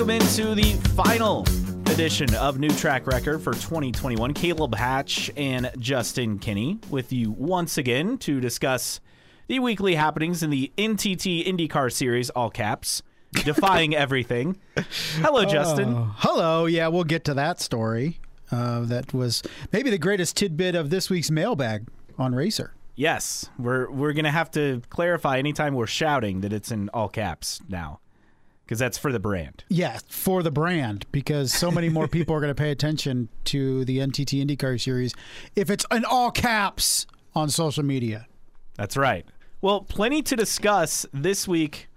welcome into the final edition of New Track Record for 2021. Caleb Hatch and Justin Kinney with you once again to discuss the weekly happenings in the NTT IndyCar Series, all caps, defying everything. Hello, Justin. Oh, hello. Yeah, we'll get to that story. Uh, that was maybe the greatest tidbit of this week's mailbag on Racer. Yes, we're we're gonna have to clarify anytime we're shouting that it's in all caps now, because that's for the brand. Yeah, for the brand, because so many more people are going to pay attention to the NTT IndyCar Series if it's in all caps on social media. That's right. Well, plenty to discuss this week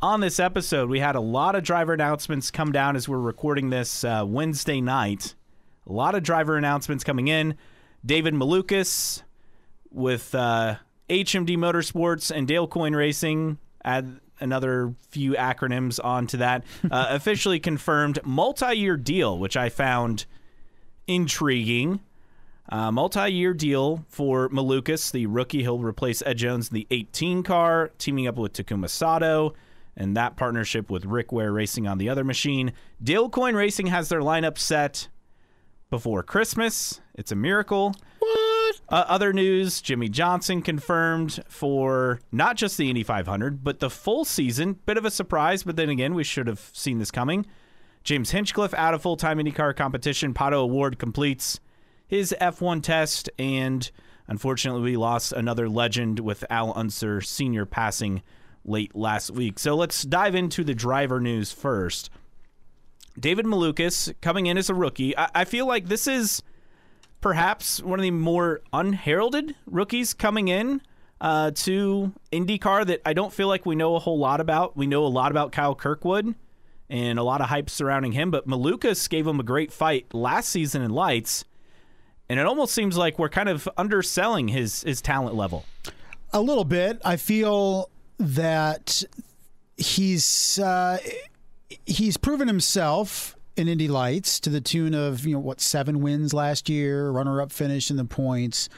on this episode. We had a lot of driver announcements come down as we're recording this uh, Wednesday night. A lot of driver announcements coming in. David Malukas with uh, HMD Motorsports and Dale Coyne Racing. Another few acronyms onto that. Uh, officially confirmed multi-year deal, which I found intriguing. Uh, multi-year deal for Malukas, the rookie. He'll replace Ed Jones in the 18 car, teaming up with Takuma Sato, and that partnership with Rick Ware Racing on the other machine. Dale Coyne Racing has their lineup set before Christmas. It's a miracle. Uh, other news: Jimmie Johnson confirmed for not just the Indy 500, but the full season. Bit of a surprise, but then again, we should have seen this coming. James Hinchcliffe out of full-time IndyCar competition. Pato O'Ward completes his F1 test, and unfortunately, we lost another legend with Al Unser Sr. passing late last week. So let's dive into the driver news first. David Malukas coming in as a rookie. I, I feel like this is perhaps one of the more unheralded rookies coming in uh, to IndyCar that I don't feel like we know a whole lot about. We know a lot about Kyle Kirkwood and a lot of hype surrounding him, but Malukas gave him a great fight last season in Lights, and it almost seems like we're kind of underselling his his talent level. A little bit. I feel that he's uh, he's proven himself in Indy Lights to the tune of you know what seven wins last year, runner up finish in the points.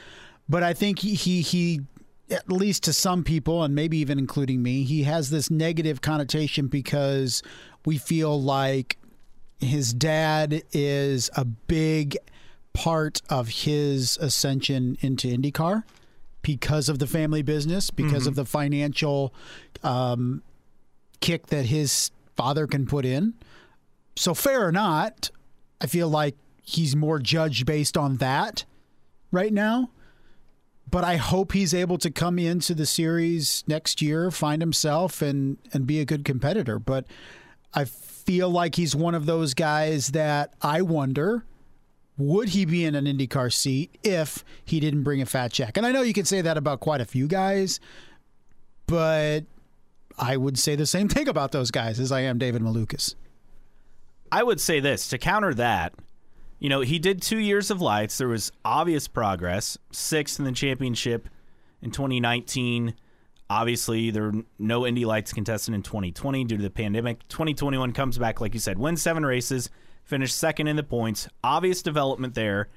But I think he, he he at least to some people and maybe even including me, he has this negative connotation because we feel like his dad is a big part of his ascension into IndyCar because of the family business, because mm-hmm. of the financial um, kick that his father can put in. So, fair or not, I feel like he's more judged based on that right now. But I hope he's able to come into the series next year, find himself, and and be a good competitor. But I feel like he's one of those guys that I wonder would he be in an IndyCar seat if he didn't bring a fat check? And I know you can say that about quite a few guys, but I would say the same thing about those guys as I am David Malukas. I would say this to counter that. You know, he did two years of lights. There was obvious progress. Sixth in the championship in 2019. Obviously, there were no Indy Lights contestant in 2020 due to the pandemic. 2021 comes back, like you said, wins seven races, finished second in the points. Obvious development there.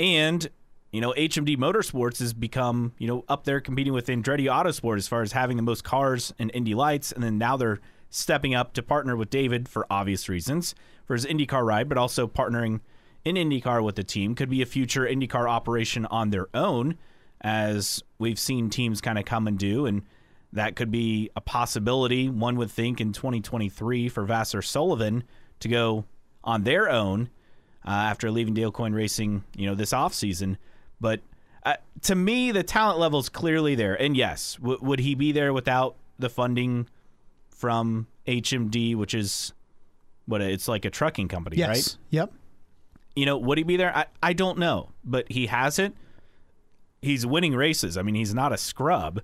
And, you know, HMD Motorsports has become, you know, up there competing with Andretti Autosport as far as having the most cars in Indy Lights. And then now they're stepping up to partner with David for obvious reasons for his IndyCar ride, but also partnering in IndyCar with the team. Could be a future IndyCar operation on their own, as we've seen teams kind of come and do. And that could be a possibility, one would think, in 2023 for Vasser Sullivan to go on their own uh, after leaving Dale Coyne Racing, you know, this offseason. But uh, to me, the talent level is clearly there. And yes, w- would he be there without the funding from HMD, which is what it's like a trucking company, yes. right? Yep. You know, would he be there? I, I don't know, but he has it. He's winning races. I mean, he's not a scrub.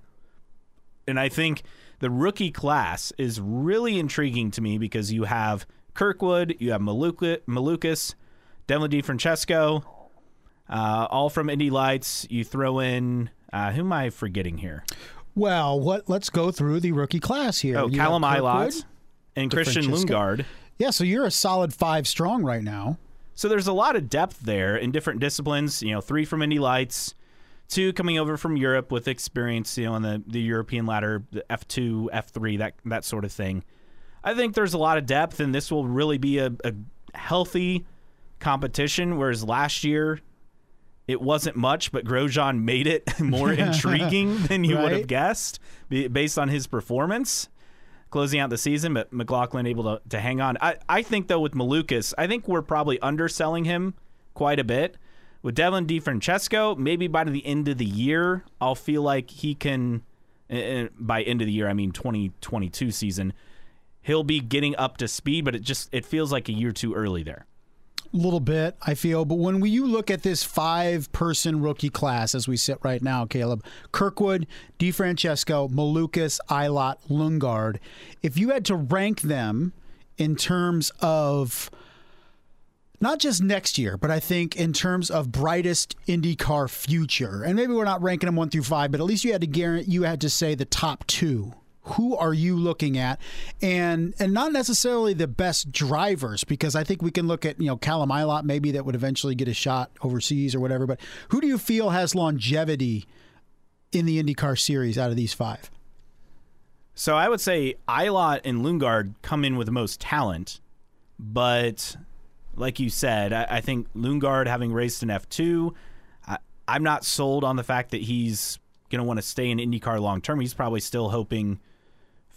And I think the rookie class is really intriguing to me because you have Kirkwood, you have Maluka, Malukas, Devlin DeFrancesco, uh, all from Indy Lights. You throw in, uh, who am I forgetting here? Well, what? Let's go through the rookie class here. Oh, You Callum Ilott and Christian DeFrancesco. Lundgaard. Yeah, so you're a solid five strong right now. So there's a lot of depth there in different disciplines. You know, three from Indy Lights, two coming over from Europe with experience, you know, on the, the European ladder, the F2, F3, that that sort of thing. I think there's a lot of depth, and this will really be a, a healthy competition. Whereas last year, it wasn't much, but Grosjean made it more intriguing than you would have guessed based on his performance closing out the season. But McLaughlin able to, to hang on. I, I think, though, with Malukas, I think we're probably underselling him quite a bit. With Devlin DeFrancesco, maybe by the end of the year, I'll feel like he can. Eh, eh, by end of the year, I mean 2022 season. He'll be getting up to speed, but it just it feels like a year too early there. Little bit, I feel. But when we, you look at this five person rookie class as we sit right now, Caleb, Kirkwood, DeFrancesco, Malukas, Ilott, Lundgaard, if you had to rank them in terms of not just next year, but I think in terms of brightest IndyCar future, and maybe we're not ranking them one through five, but at least you had to guarantee you had to say the top two. Who are you looking at, and and not necessarily the best drivers, because I think we can look at you know Callum Ilott maybe that would eventually get a shot overseas or whatever. But who do you feel has longevity in the IndyCar series out of these five? So I would say Ilott and Lundgaard come in with the most talent, but like you said, I, I think Lundgaard having raced in F two, I, I'm not sold on the fact that he's going to want to stay in IndyCar long term. He's probably still hoping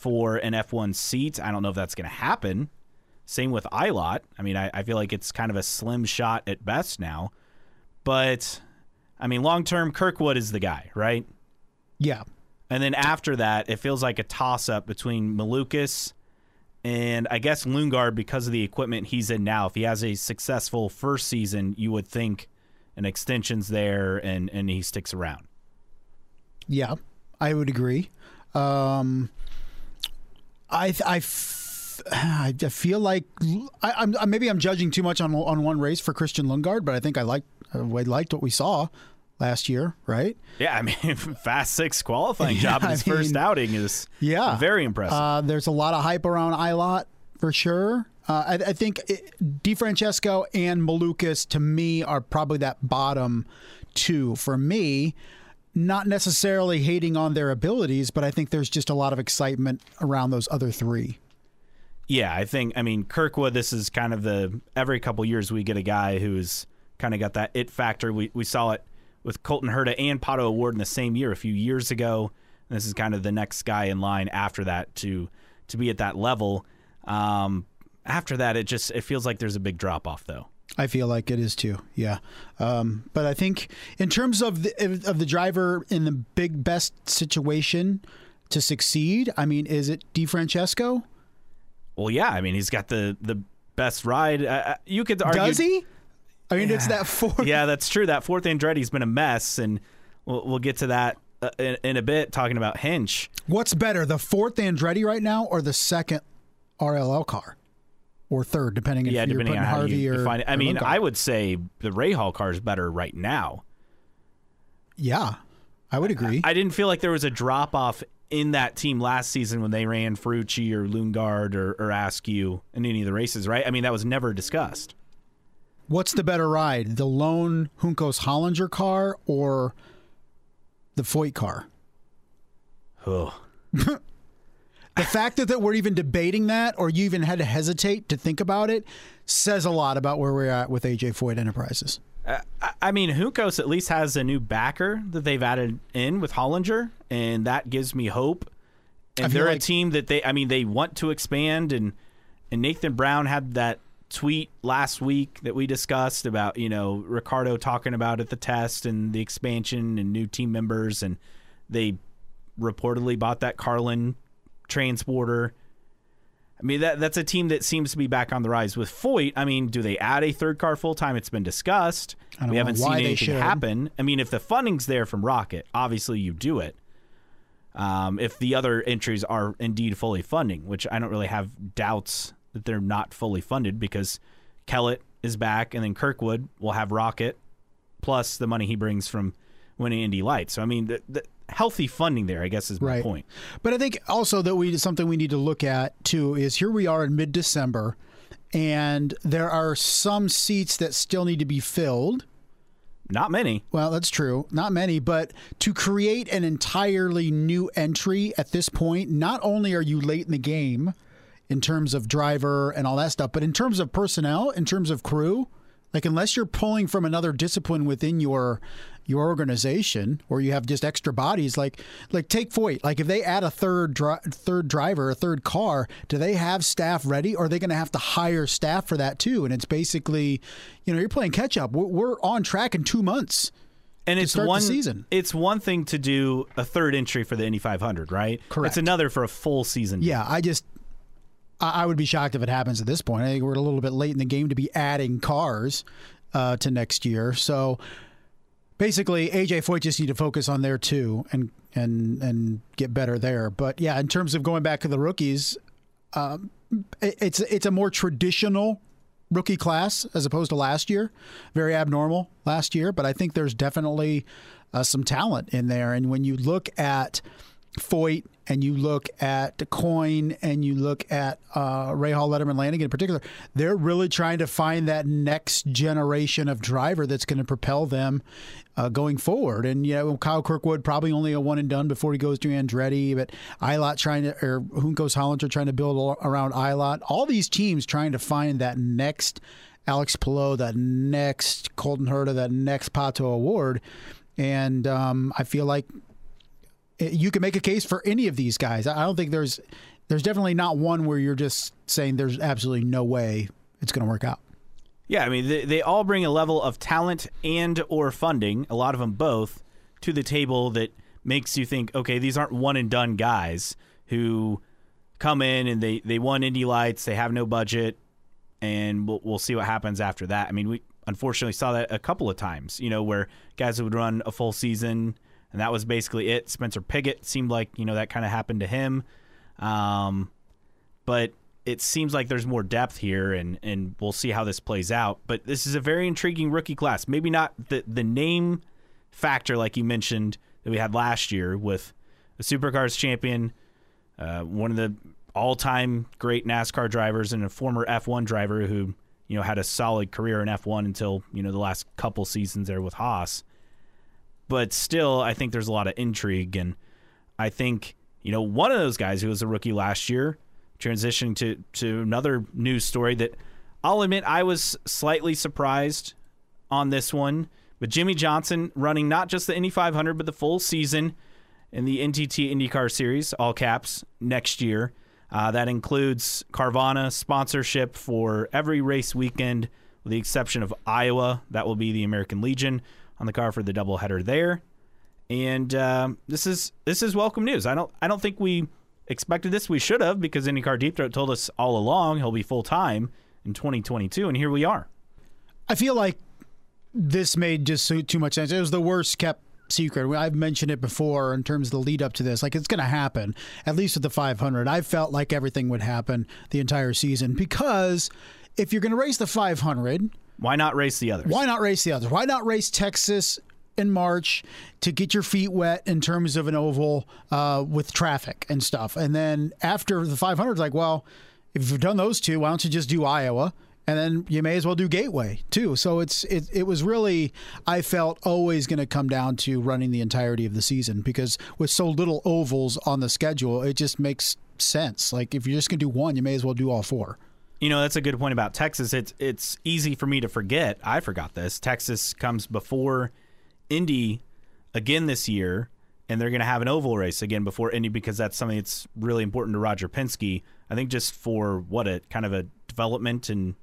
for an F1 seat. I don't know if that's going to happen. Same with Ilott. I mean, I, I feel like it's kind of a slim shot at best now. But I mean, long term, Kirkwood is the guy, right? Yeah, And then after that, it feels like a toss up between Malukas and I guess Lundgaard because of the equipment he's in now. If he has a successful first season, you would think an extension's there and, and he sticks around. Yeah, I would agree. Um, I I, f- I feel like I, I'm I- maybe I'm judging too much on on one race for Christian Lundgaard, but I think I like I liked what we saw last year, right? Yeah, I mean, fast six qualifying Yeah, job in his I first outing is Yeah, very impressive. Uh, there's a lot of hype around Ilott for sure. Uh, I, I think it, DeFrancesco and Malukas to me are probably that bottom two for me. Not necessarily hating on their abilities, but I think there's just a lot of excitement around those other three. Yeah, I think I mean Kirkwood. This is kind of the every couple years we get a guy who's kind of got that it factor. We we saw it with Colton Herta and Pato O'Ward in the same year a few years ago. This is kind of the next guy in line after that to to be at that level. Um, after that, it just it feels like there's a big drop off though. I feel like it is too. Yeah, um, but I think in terms of the of the driver in the big best situation to succeed, I mean, is it DeFrancesco? Well, yeah, I mean he's got the the best ride. Uh, uh, you could argue. Does he? I mean, it's that fourth. Yeah, that's true. That fourth Andretti's been a mess, and we'll, we'll get to that uh, in, in a bit. Talking about Hinch. What's better, the fourth Andretti right now, or the second RLL car, or third, depending if yeah, you're depending putting on Harvey you or. define it. I or mean. I would say the Rahal car is better right now. yeah, I would agree. I didn't feel like there was a drop off in that team last season when they ran Ferrucci or Lundgaard or, or Askew in any of the races, right? I mean, that was never discussed. What's the better ride, the lone Juncos Hollinger car or the Foyt car? Oh, The fact that, that we're even debating that, or you even had to hesitate to think about it, says a lot about where we're at with AJ Foyt Enterprises. Uh, I, I mean, Juncos at least has a new backer that they've added in with Hollinger, and that gives me hope. And they're a team that they, I mean, they want to expand, and and Nathan Brown had that tweet last week that we discussed about you know Ricardo talking about at the test and the expansion and new team members, and they reportedly bought that Carlin transporter. I mean that that's a team that seems to be back on the rise with Foyt. I mean, do they add a third car full time? It's been discussed. We haven't seen anything happen. I mean, if the funding's there from Rocket, obviously you do it. Um, if the other entries are indeed fully funding, which I don't really have doubts that they're not fully funded because Kellett is back, and then Kirkwood will have Rocket plus the money he brings from winning Indy Lights. So I mean, the, the healthy funding there, I guess, is my Right. point. But I think also that we something we need to look at too is here we are in mid December, and there are some seats that still need to be filled. Not many. Well, that's true. Not many, but to create an entirely new entry at this point, not only are you late in the game in terms of driver and all that stuff. But in terms of personnel, in terms of crew, like unless you're pulling from another discipline within your your organization or you have just extra bodies like like take Foyt like if they add a third dri- third driver a third car do they have staff ready or are they going to have to hire staff for that too and it's basically you know you're playing catch up we're, we're on track in 2 months and it's one season. It's one thing to do a third entry for the Indy 500, right? Correct. It's another for a full season. Yeah, I just I, I would be shocked if it happens at this point. I think we're a little bit late in the game to be adding cars uh, to next year. So basically, AJ Foyt just need to focus on there too and and and get better there. But yeah, in terms of going back to the rookies, um, it, it's it's a more traditional rookie class as opposed to last year. Very abnormal last year, but I think there's definitely uh, some talent in there. And when you look at Foyt and you look at DeCoin and you look at uh, Rahal, Letterman, Lanigan in particular, they're really trying to find that next generation of driver that's going to propel them uh, going forward. And you know, Kyle Kirkwood probably only a one and done before he goes to Andretti, but Ilott trying to or Juncos Hollinger trying to build around Ilott. All these teams trying to find that next Alex Palou, that next Colton Herta, that next Pato O'Ward. And um, I feel like you can make a case for any of these guys. I don't think there's there's definitely not one where you're just saying there's absolutely no way it's going to work out. Yeah, I mean they, they all bring a level of talent and or funding, a lot of them both, to the table that makes you think, okay, these aren't one and done guys who come in and they they won Indy Lights, they have no budget, and we'll, we'll see what happens after that. I mean, we unfortunately saw that a couple of times, you know, where guys would run a full season and that was basically it. Spencer Pigot seemed like you know that kind of happened to him, um, but it seems like there's more depth here, and and we'll see how this plays out. But this is a very intriguing rookie class. Maybe not the the name factor like you mentioned that we had last year with a Supercars champion, uh, one of the all-time great NASCAR drivers, and a former F1 driver who you know had a solid career in F1 until you know the last couple seasons there with Haas but still, I think there's a lot of intrigue. And I think, you know, one of those guys who was a rookie last year, transitioning to, to another news story that I'll admit I was slightly surprised on this one. But Jimmie Johnson running not just the Indy 500, but the full season in the NTT IndyCar Series, all caps, next year. Uh, that includes Carvana sponsorship for every race weekend, with the exception of Iowa. That will be the American Legion on the car for the doubleheader there. And um, this is this is welcome news. I don't I don't think we expected this. We should have because IndyCar Deep Throat told us all along he'll be full time in 2022, and here we are. I feel like this made just too much sense. It was the worst kept secret. I've mentioned it before in terms of the lead up to this. Like it's going to happen, at least with the 500. I felt like everything would happen the entire season because if you're going to race the 500, why not race the others? Why not race the others? Why not race Texas in March to get your feet wet in terms of an oval uh, with traffic and stuff? And then after the 500, like, well, if you've done those two, why don't you just do Iowa? And then you may as well do Gateway too. So it's it, it was really I felt always going to come down to running the entirety of the season because with so little ovals on the schedule, it just makes sense. Like if you're just going to do one, you may as well do all four. You know, that's a good point about Texas. It's it's easy for me to forget. I forgot this. Texas comes before Indy again this year, and they're going to have an oval race again before Indy because that's something that's really important to Roger Penske. I think just for what a kind of a development and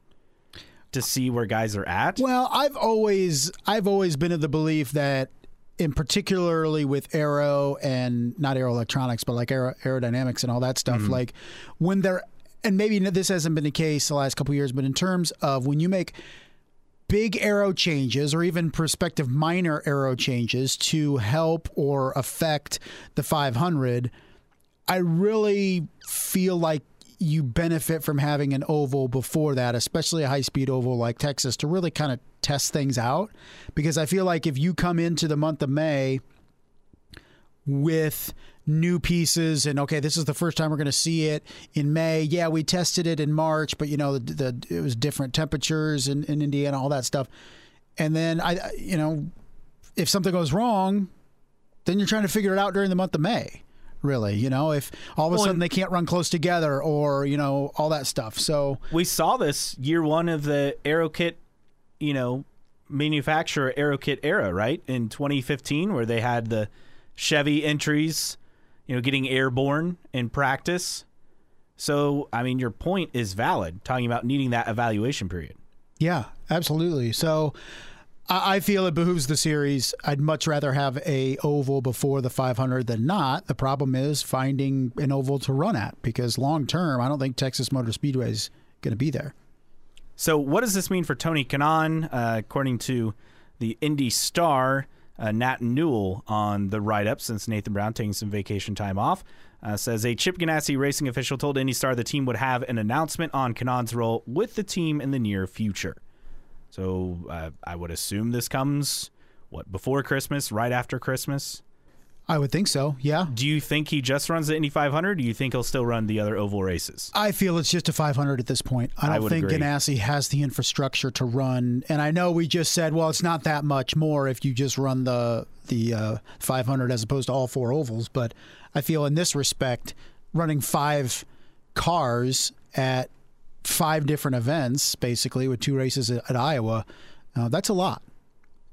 to see where guys are at. Well, I've always I've always been of the belief that in particularly with aero and not aero electronics, but like aero, aerodynamics and all that stuff, mm-hmm. like when they're and maybe this hasn't been the case the last couple years, but in terms of when you make big aero changes or even prospective minor aero changes to help or affect the 500, I really feel like you benefit from having an oval before that, especially a high speed oval like Texas, to really kind of test things out. Because I feel like if you come into the month of May with new pieces and okay this is the first time we're going to see it in may yeah we tested it in march but you know the, the it was different temperatures in, in indiana all that stuff and then i you know if something goes wrong then you're trying to figure it out during the month of may really. You know, if all of a Well, sudden they can't run close together or, you know, all that stuff. So, We saw this year one of the Aero Kit, you know, manufacturer Aero Kit era, right? In 2015, where they had the Chevy entries, you know, getting airborne in practice. So, I mean, your point is valid, talking about needing that evaluation period. yeah, absolutely. So, I feel it behooves the series. I'd much rather have a oval before the 500 than not. The problem is finding an oval to run at because long term, I don't think Texas Motor Speedway is going to be there. So, what does this mean for Tony Kanaan? Uh, according to the Indy Star, uh, Nat Newell on the write up, since Nathan Brown taking some vacation time off, uh, says a Chip Ganassi racing official told Indy Star the team would have an announcement on Kanaan's role with the team in the near future. So, uh, I would assume this comes, what, before Christmas, right after Christmas? I would think so. Yeah. Do you think he just runs the Indy 500? Do you think he'll still run the other oval races? I feel it's just a 500 at this point. I I don't would think agree. Ganassi has the infrastructure to run. And I know we just said, well, it's not that much more if you just run the the uh, 500 as opposed to all four ovals. But I feel in this respect, running five cars at five different events, basically with two races at, at Iowa, uh, that's a lot.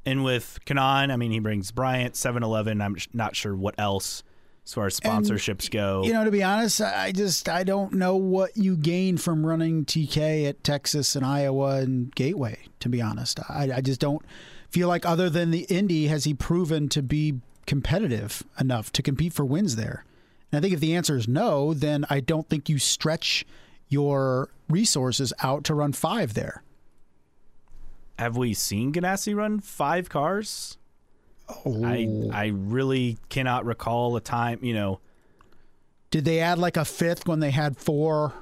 And with Kanaan, I mean, he brings Bryant, 7 Eleven. I'm not sure what else as far as sponsorships go. You know, to be honest, I just I don't know what you gain from running TK at Texas and Iowa and Gateway. To be honest, I, I just don't feel like other than the Indy has he proven to be competitive enough to compete for wins there. And I think if the answer is no, then I don't think you stretch your resources out to run five there. Have we seen Ganassi run five cars? I I really cannot recall a time. You know, Did they add like a fifth when they had four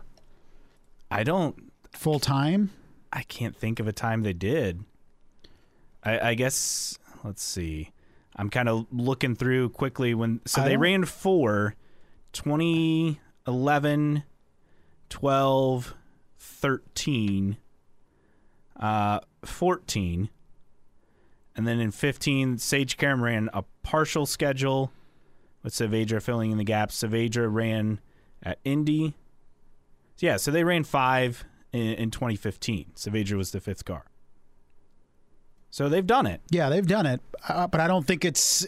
I don't. full time? I can't think of a time they did. I, I guess let's see. I'm kind of looking through quickly when so I they don't- ran four 2011 12 13 uh 14 and then in 15 Sage Karam ran a partial schedule with Saavedra filling in the gaps. Saavedra ran at Indy. Yeah, so they ran five in, in 2015. Saavedra was the fifth car. So they've done it. Yeah, they've done it, uh, but I don't think it's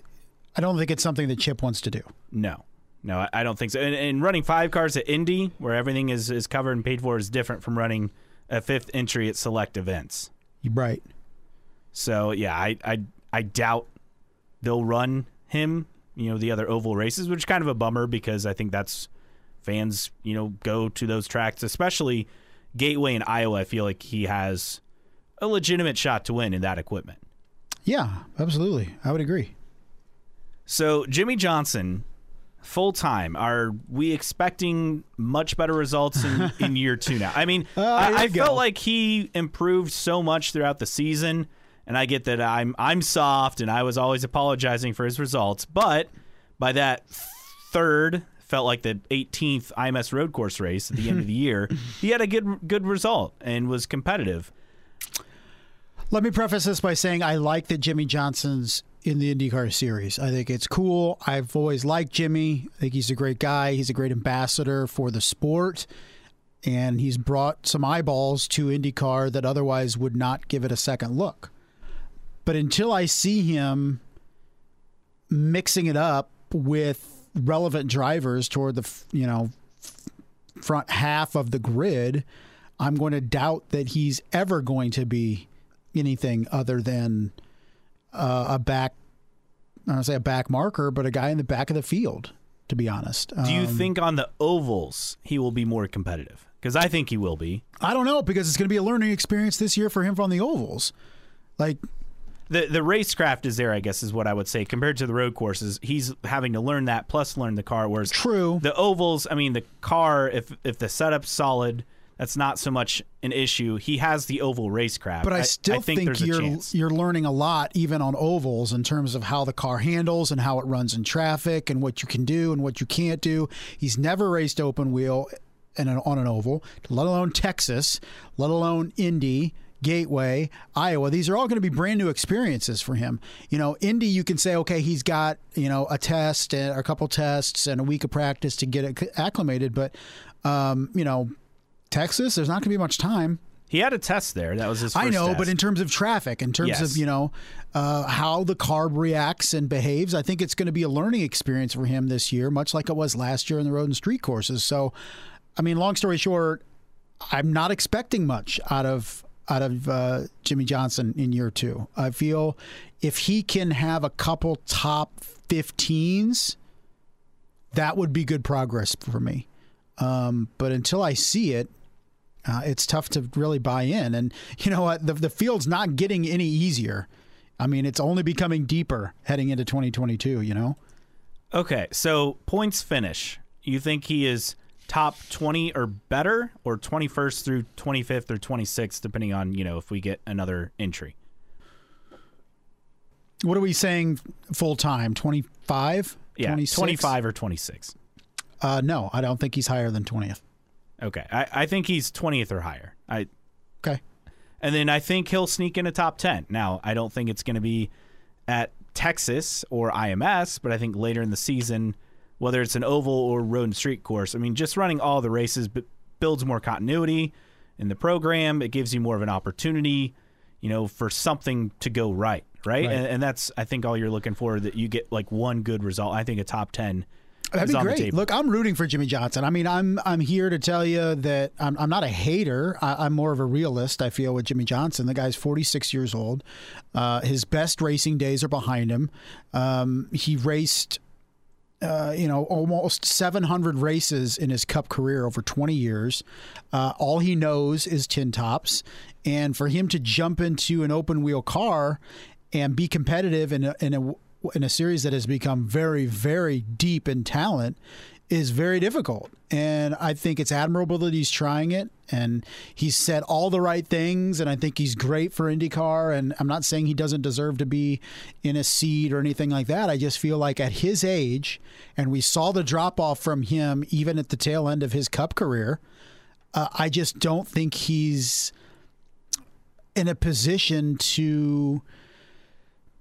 I don't think it's something that Chip wants to do. No, no, I, I don't think so. And, and running five cars at Indy, where everything is, is covered and paid for, is different from running a fifth entry at select events. Right. So yeah, I, I I doubt they'll run him. You know the other oval races, which is kind of a bummer because I think that's fans. You know go to those tracks, especially Gateway in Iowa. I feel like he has a legitimate shot to win in that equipment. Yeah, absolutely. I would agree. So Jimmie Johnson, full time. Are we expecting much better results in, in year two now? I mean, Uh, I, I felt like he improved so much throughout the season, and I get that I'm I'm soft and I was always apologizing for his results, but by that third. Felt like the 18th IMS road course race at the end of the year. He had a good good result and was competitive. Let me preface this by saying I like that Jimmie Johnson's in the IndyCar series. I think it's cool. I've always liked Jimmie. I think he's a great guy. He's a great ambassador for the sport. And he's brought some eyeballs to IndyCar that otherwise would not give it a second look. But until I see him mixing it up with relevant drivers toward the you know front half of the grid, I'm going to doubt that he's ever going to be anything other than uh, a back. I don't say a back marker, but a guy in the back of the field. To be honest, Do you Um, think on the ovals he will be more competitive? Because I think he will be. I don't know because it's going to be a learning experience this year for him on the ovals. Like the the racecraft is there, I guess, is what I would say. Compared to the road courses, he's having to learn that plus learn the car. Whereas true, the ovals, I mean, the car, if if the setup's solid, that's not so much an issue. He has the oval racecraft, but I still think, there's a you're you're learning a lot even on ovals in terms of how the car handles and how it runs in traffic and what you can do and what you can't do. He's never raced open wheel and on an oval, let alone Texas, let alone Indy. Gateway, Iowa. These are all going to be brand new experiences for him. You know, Indy, you can say, okay, he's got you know a test and a couple tests and a week of practice to get acclimated, but um, you know, Texas, there's not going to be much time. He had a test there. That was his. I know, test. but in terms of traffic, in terms Yes. of you know uh, how the carb reacts and behaves, I think it's going to be a learning experience for him this year, much like it was last year in the road and street courses. So, I mean, long story short, I'm not expecting much out of out of uh, Jimmie Johnson in year two. I feel if he can have a couple top 15s, that would be good progress for me. Um, but until I see it, uh, it's tough to really buy in. And you know what? The, the field's not getting any easier. I mean, it's only becoming deeper heading into 2022, you know? Okay, so points finish. You think he is top 20 or better or 21st through 25th or 26th depending on, you know, if we get another entry. What are we saying full time? 25? Yeah, 26? 25 or 26. Uh, no, I don't think he's higher than 20th. Okay. I, I think he's 20th or higher. I Okay. and then I think he'll sneak in a top 10. Now, I don't think it's going to be at Texas or IMS, but I think later in the season, whether it's an oval or road and street course, I mean, just running all the races b- builds more continuity in the program. It gives you more of an opportunity, you know, for something to go right, right? Right. And, and that's, I think, all you're looking for that you get like one good result. I think a top 10 That'd be great. Look, I'm rooting for Jimmie Johnson. I mean, I'm I'm here to tell you that I'm, I'm not a hater. I, I'm more of a realist. I feel with Jimmie Johnson. The guy's 46 years old. Uh, his best racing days are behind him. Um, he raced, uh, you know, almost 700 races in his Cup career over 20 years. Uh, all he knows is tin tops, and for him to jump into an open wheel car and be competitive in a, in a in a series that has become very, very deep in talent is very difficult. And I think it's admirable that he's trying it and he's said all the right things. And I think he's great for IndyCar. And I'm not saying he doesn't deserve to be in a seat or anything like that. I just feel like at his age, and we saw the drop off from him even at the tail end of his cup career, uh, I just don't think he's in a position to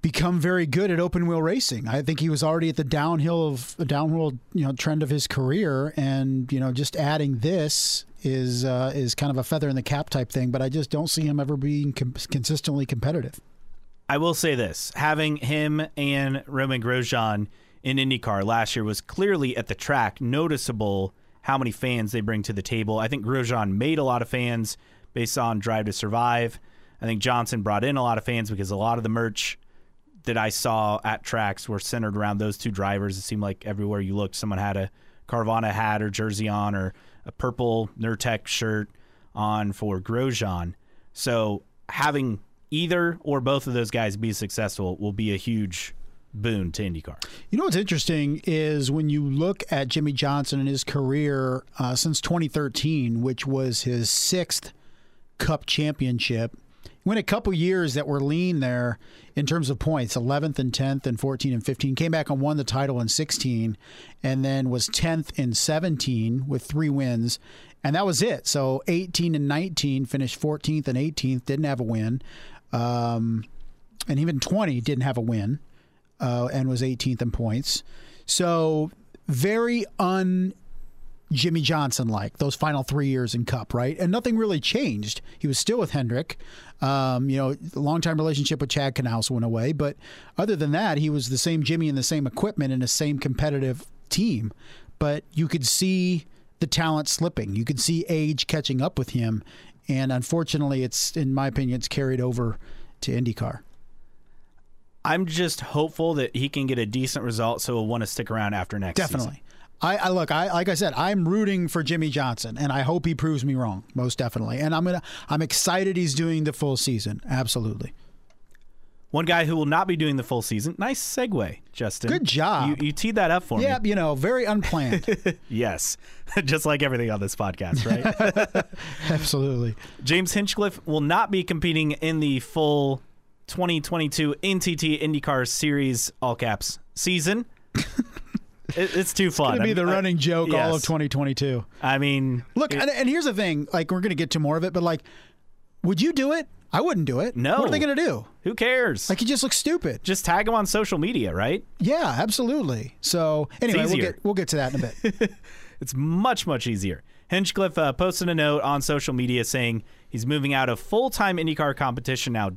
become very good at open wheel racing. I think he was already at the downhill of the downhill you know trend of his career, and you know just adding this is uh, is kind of a feather in the cap type thing. But I just don't see him ever being com- consistently competitive. I will say this: having him and Romain Grosjean in IndyCar last year was clearly at the track noticeable how many fans they bring to the table. I think Grosjean made a lot of fans based on Drive to Survive. I think Johnson brought in a lot of fans because a lot of the merch that I saw at tracks were centered around those two drivers. It seemed like everywhere you looked, someone had a Carvana hat or jersey on or a purple Nurtec shirt on for Grosjean. So having either or both of those guys be successful will be a huge boon to IndyCar. You know what's interesting is when you look at Jimmie Johnson and his career uh, since 2013, which was his sixth Cup championship. Went a couple years that were lean there in terms of points 11th and 10th and 14 and 15. Came back and won the title in 16 and then was 10th in 17 with three wins. And that was it. So 18 and 19 finished 14th and 18th, didn't have a win. Um, and even 20 didn't have a win uh, and was 18th in points. So very un Jimmie Johnson like those final three years in Cup, right? And nothing really changed. He was still with Hendrick. Um, you know, the longtime relationship with Chad Knaus went away, but other than that, he was the same Jimmie in the same equipment in the same competitive team. But you could see the talent slipping. You could see age catching up with him, and unfortunately, it's in my opinion, it's carried over to IndyCar. I'm just hopeful that he can get a decent result so he'll want to stick around after next season. I, I look. I like I said, I'm rooting for Jimmie Johnson, and I hope he proves me wrong. Most definitely, and I'm gonna. I'm excited he's doing the full season. Absolutely. One guy who will not be doing the full season. Nice segue, Justin. Good job. You, you teed that up for Yeah, me. you know, very unplanned. Yes. Just like everything on this podcast, right? Absolutely. James Hinchcliffe will not be competing in the full 2022 NTT IndyCar Series all caps season. It, it's too fun. It's Gonna be I- the I- running joke all yes. of 2022. I mean, Look, it- and, and here's the thing. Like, we're gonna get to more of it, but like, would you do it? I wouldn't do it. No. What are they going to do? Who cares? Like, he just look stupid. just tag him on social media, right? Yeah, absolutely. So anyway, we'll get we'll get to that in a bit. It's much, much easier. Hinchcliffe uh, posted a note on social media saying he's moving out of full time IndyCar competition. Now,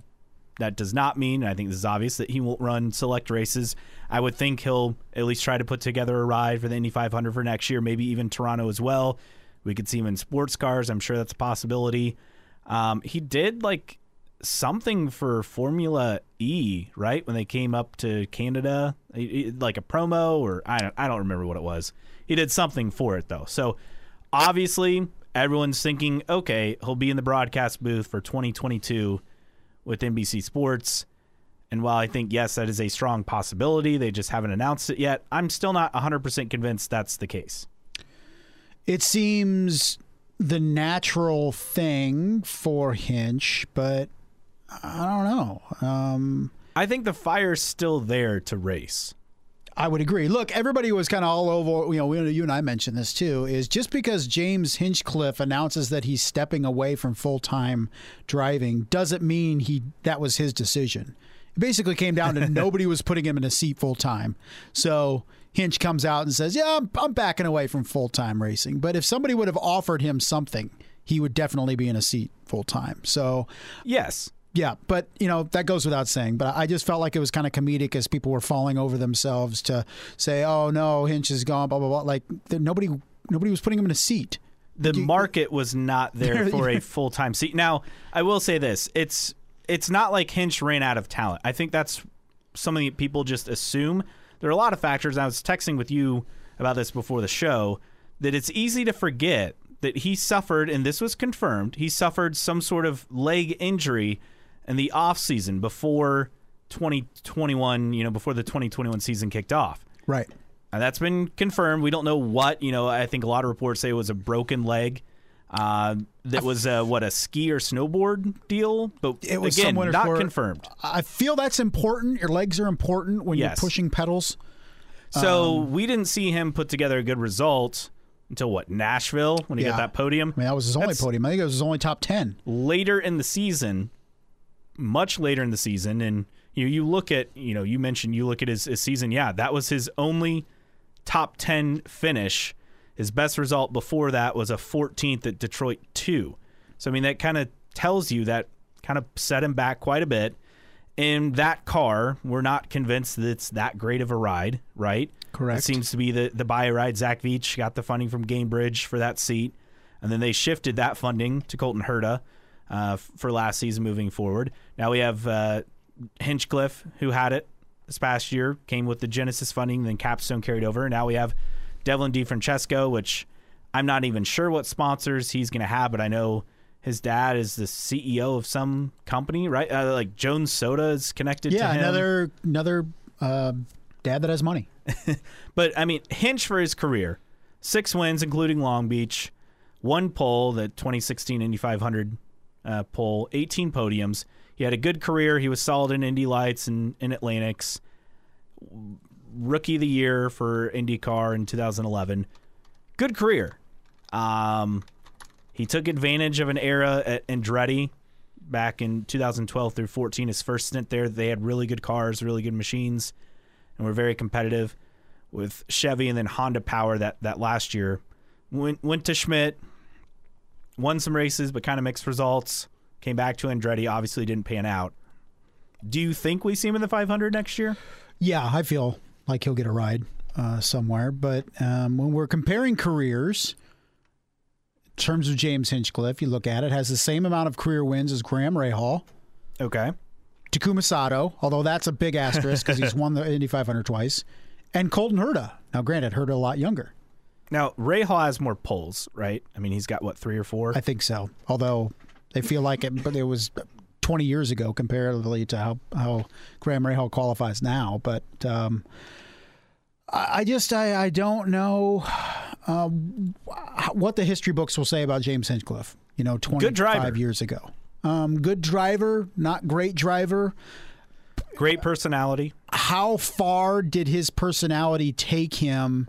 that does not mean, and I think this is obvious, that he won't run select races. I would think he'll at least try to put together a ride for the Indy 500 for next year, maybe even Toronto as well. We could see him in sports cars. I'm sure that's a possibility. Um, he did like something for Formula E, right? When they came up to Canada, like a promo, or I don't, I don't remember what it was. He did something for it though. So obviously, everyone's thinking, okay, he'll be in the broadcast booth for 2022 with NBC Sports. And while I think yes, that is a strong possibility, they just haven't announced it yet. I'm still not 100% convinced that's the case. it seems the natural thing for Hinch, but I don't know. Um, I think the fire's still there to race. I would agree. Look, everybody was kind of all over. You know, we, you and I mentioned this too. Is just because James Hinchcliffe announces that he's stepping away from full time driving doesn't mean he that was his decision. It basically came down to nobody was putting him in a seat full time. So Hinch comes out and says, "Yeah, I'm, I'm backing away from full time racing." But if somebody would have offered him something, he would definitely be in a seat full time. So Yes. Yeah, but you know that goes without saying. But I just felt like it was kind of comedic as people were falling over themselves to say, "Oh no, Hinch is gone." Blah blah blah. Like there- nobody, nobody was putting him in a seat. the You- market was not there There- for a full time seat. Now, I will say this: it's it's not like Hinch ran out of talent. I think that's something that people just assume. There are a lot of factors. I was texting with you about this before the show that it's easy to forget that he suffered, and this was confirmed. He suffered some sort of leg injury in the off season before 2021. You know, before the 2021 season kicked off. Right. And that's been confirmed. We don't know what. You know, I think a lot of reports say it was a broken leg. Uh, that was uh, what a ski or snowboard deal, but It was again not for- confirmed. I feel that's important. Your legs are important when Yes. you're pushing pedals. So Um, we didn't see him put together a good result until what Nashville when he Yeah. got that podium. I mean, that was his only That's- podium. I think it was his only top ten. later in the season, much later in the season, and you know, you look at you know you mentioned you look at his, his season. Yeah, that was his only top ten finish. His best result before that was a 14th at Detroit two. So I mean that kind of tells you that kind of set him back quite a bit. In that car, we're not convinced that it's that great of a ride, right? Correct. It seems to be the the buy ride. Zach Veach got the funding from Gainbridge for that seat, and then they shifted that funding to Colton Herta uh, for last season moving forward. Now we have uh, Hinchcliffe who had it this past year, came with the Genesys funding, then Capstone carried over. Now we have Devlin DeFrancesco, which I'm not even sure what sponsors he's going to have, but I know his dad is the CEO of some company, right? Uh, like Jones Soda is connected Yeah, to him. another another uh, dad that has money. But I mean, Hinch for his career, six wins, including Long Beach, one pole, the 2016 Indy 500 uh, pole, 18 podiums. He had a good career. He was solid in Indy Lights and in Atlantics. Rookie of the year for IndyCar in 2011. Good career. Um, he took advantage of an era at Andretti back in 2012 through 14. His first stint there, they had really good cars, really good machines, and were very competitive with Chevy and then Honda Power that that last year. Went went to Schmidt, won some races, but kind of mixed results. Came back to Andretti, obviously didn't pan out. Do you think we see him in the 500 next year? Yeah, I feel like he'll get a ride uh, somewhere. But um, when we're comparing careers, in terms of James Hinchcliffe, you look at it, has the same amount of career wins as Graham Rahal. Okay. Takuma Sato, although that's a big asterisk because he's won the Indy 500 twice, and Colton Herta. Now, granted, Herta a lot younger. Now Rahal has more poles, right? I mean, he's got what three or four. I think so. Although they feel like it, but it was 20 years ago comparatively to how how Graham Rahal qualifies now. But um, I, I just I, I don't know uh, what the history books will say about James Hinchcliffe. You know, 25 years ago. Um, good driver, not great driver. Great personality. How far did his personality take him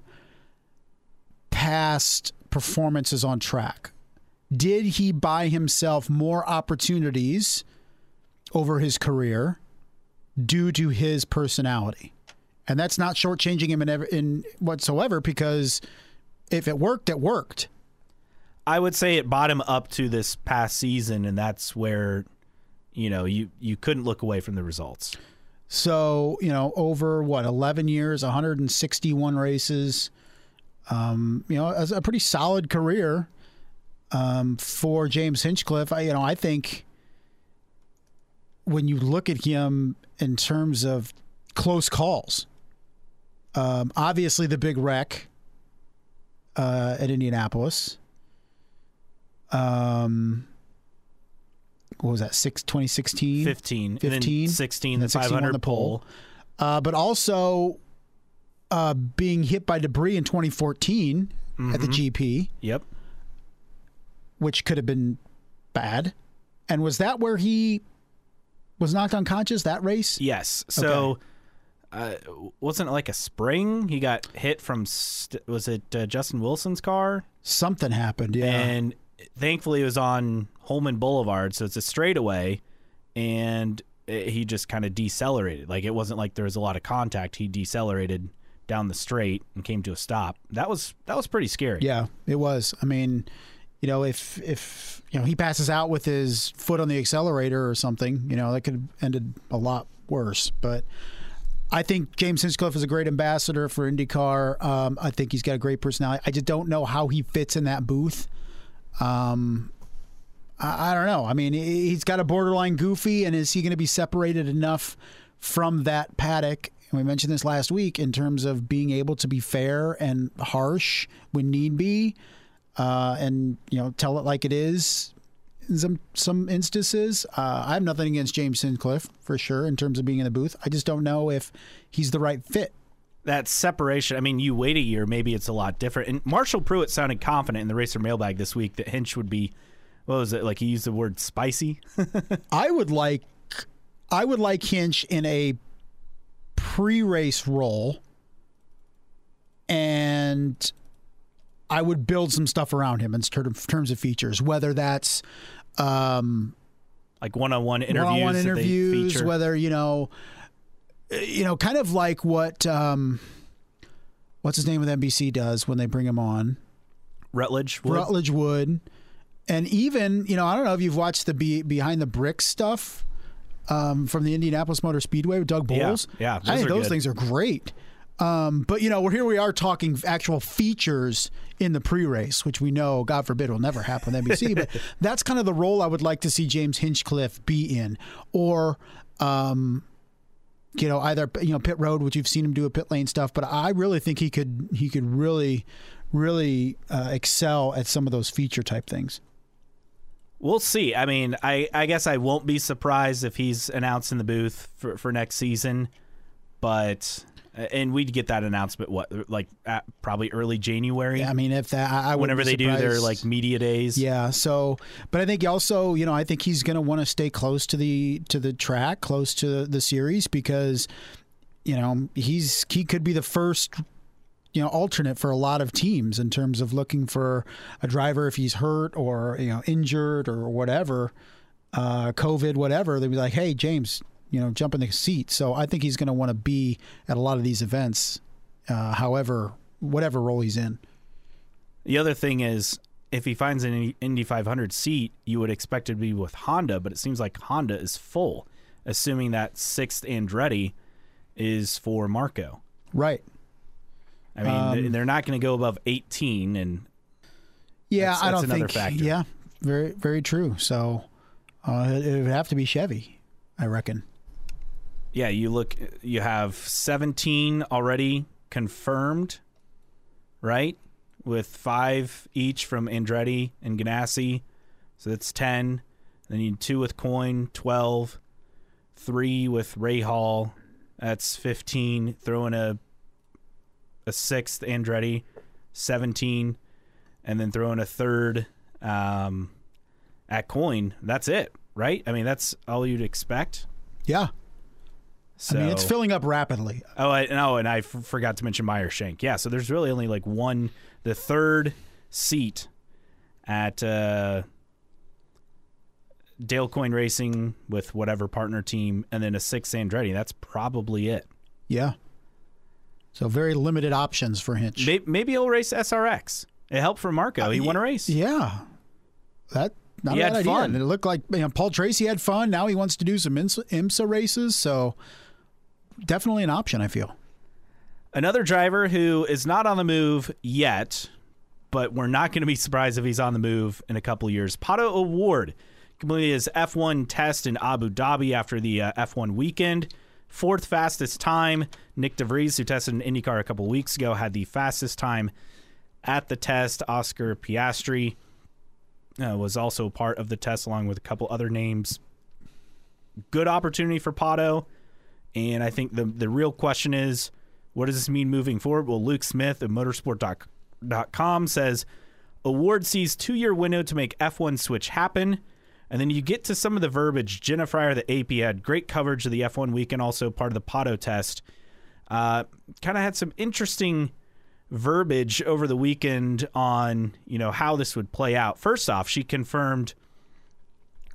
past performances on track? Did he buy himself more opportunities over his career due to his personality. And that's not shortchanging him in, ever, in whatsoever because if it worked, it worked. I would say it bottom up to this past season, and that's where you know you you couldn't look away from the results. So you know, over what eleven years, 161 races. Um, you know, a, a pretty solid career um, for James Hinchcliffe. I, you know, I think when you look at him in terms of close calls, um, obviously the big wreck uh, at Indianapolis. Um, what was that? Six, 2016? 15, 15, and 16, the and 16 won 500 the pole. pole. Uh, but also uh, being hit by debris in 2014 at the GP, Yep. which could have been bad. And was that where he was knocked unconscious that race? Yes. So, uh, wasn't it like a spring? He got hit from. St- was it uh, Justin Wilson's car? Something happened. Yeah. And thankfully, it was on Holman Boulevard, so it's a straightaway, and it, he just kind of decelerated. Like it wasn't like there was a lot of contact. He decelerated down the straight and came to a stop. That was that was pretty scary. Yeah, it was. I mean, you know, if if you know he passes out with his foot on the accelerator or something, you know, that could have ended a lot worse. But I think James Hinchcliffe is a great ambassador for IndyCar. Um, I think he's got a great personality. I just don't know how he fits in that booth. Um, I, I don't know. I mean, he- he's got a borderline goofy, and is he going to be separated enough from that paddock? And we mentioned this last week in terms of being able to be fair and harsh when need be, uh, and you know, tell it like it is. In some some instances, uh, I have nothing against James Hinchcliffe for sure in terms of being in the booth. I just don't know if he's the right fit. that separation. I mean, you wait a year, maybe it's a lot different. And Marshall Pruett sounded confident in the racer mailbag this week that Hinch would be. What was it like? He used the word spicy. I would like I would like Hinch in a pre-race role and I would build some stuff around him in terms of features, whether that's um, like one-on-one interviews. one-on-one interviews, whether you know, uh, you know, kind of like what um, what's his name with NBC does when they bring him on. Rutledge. Wood. Rutledge Wood, and even you know I don't know if you've watched the be- behind the bricks stuff um, from the Indianapolis Motor Speedway with Doug Yeah, Boles. yeah, I those think those good. things are great. Um, but you know, we're here. We are talking actual features in the pre-race, which we know, God forbid, will never happen on NBC. but that's kind of the role I would like to see James Hinchcliffe be in, or um, you know, either you know pit road, which you've seen him do a pit lane stuff. But I really think he could he could really really uh, excel at some of those feature type things. We'll see. I mean, I, I guess I won't be surprised if he's announced in the booth for, for next season, but uh, and we'd get that announcement what like probably early January. I mean, if that I, I whenever they do their like media days. Yeah. So, but I think also, you know, I think he's going to want to stay close to the to the track, close to the series, because you know he's he could be the first you know alternate for a lot of teams in terms of looking for a driver if he's hurt or you know injured or whatever, uh, COVID, whatever. They'd be like, hey, James, you know, jump in the seat. So I think he's going to want to be at a lot of these events, uh, however, whatever role he's in. The other thing is, if he finds an Indy 500 seat, you would expect it to be with Honda, but it seems like Honda is full, assuming that sixth Andretti is for Marco. Right. I mean, Um, they're not going to go above 18, and Yeah, That's- I that's don't think. factor. Yeah, very very true. So uh, it, would have to be Chevy, I reckon. yeah, you look, you have 17 already confirmed, right? With five each from Andretti and Ganassi, so that's 10. Then you need two with Coyne, 12. Three with Rahal, that's 15. Throw in a a sixth Andretti, 17, and then throw in a third um, at Coyne. That's it, right? I mean, that's all you'd expect. Yeah, So, I mean it's filling up rapidly. Oh, I, no, and I f- forgot to mention Meyer Shank. Yeah, so there's really only like one, the third seat at uh, Dale Coyne Racing with whatever partner team, and then a sixth Andretti. That's probably it. Yeah. So very limited options for Hinch. May- Maybe he'll race SRX. It helped for Marco. He won a race. Yeah. That not He a had bad idea. fun. And it looked like you know, Paul Tracy had fun. Now he wants to do some IMSA, IMSA races. So definitely an option, I feel. Another driver who is not on the move yet, but we're not going to be surprised if he's on the move in a couple of years. Pato O'Ward completed his F1 test in Abu Dhabi after the uh, F1 weekend. Fourth fastest time. Nyck de Vries, who tested in IndyCar a couple weeks ago, had the fastest time at the test. Oscar Piastri uh, was also part of the test, along with a couple other names. Good opportunity for Pato. And I think the the real question is, what does this mean moving forward? Well, Luke Smith of motorsport.com says O'Ward sees two year window to make F1 switch happen. And then you get to some of the verbiage. Jenna Fryer, the AP, had great coverage of the F1 weekend, also part of the Pato test. Uh, kind of had some interesting verbiage over the weekend on you know how this would play out. First off, she confirmed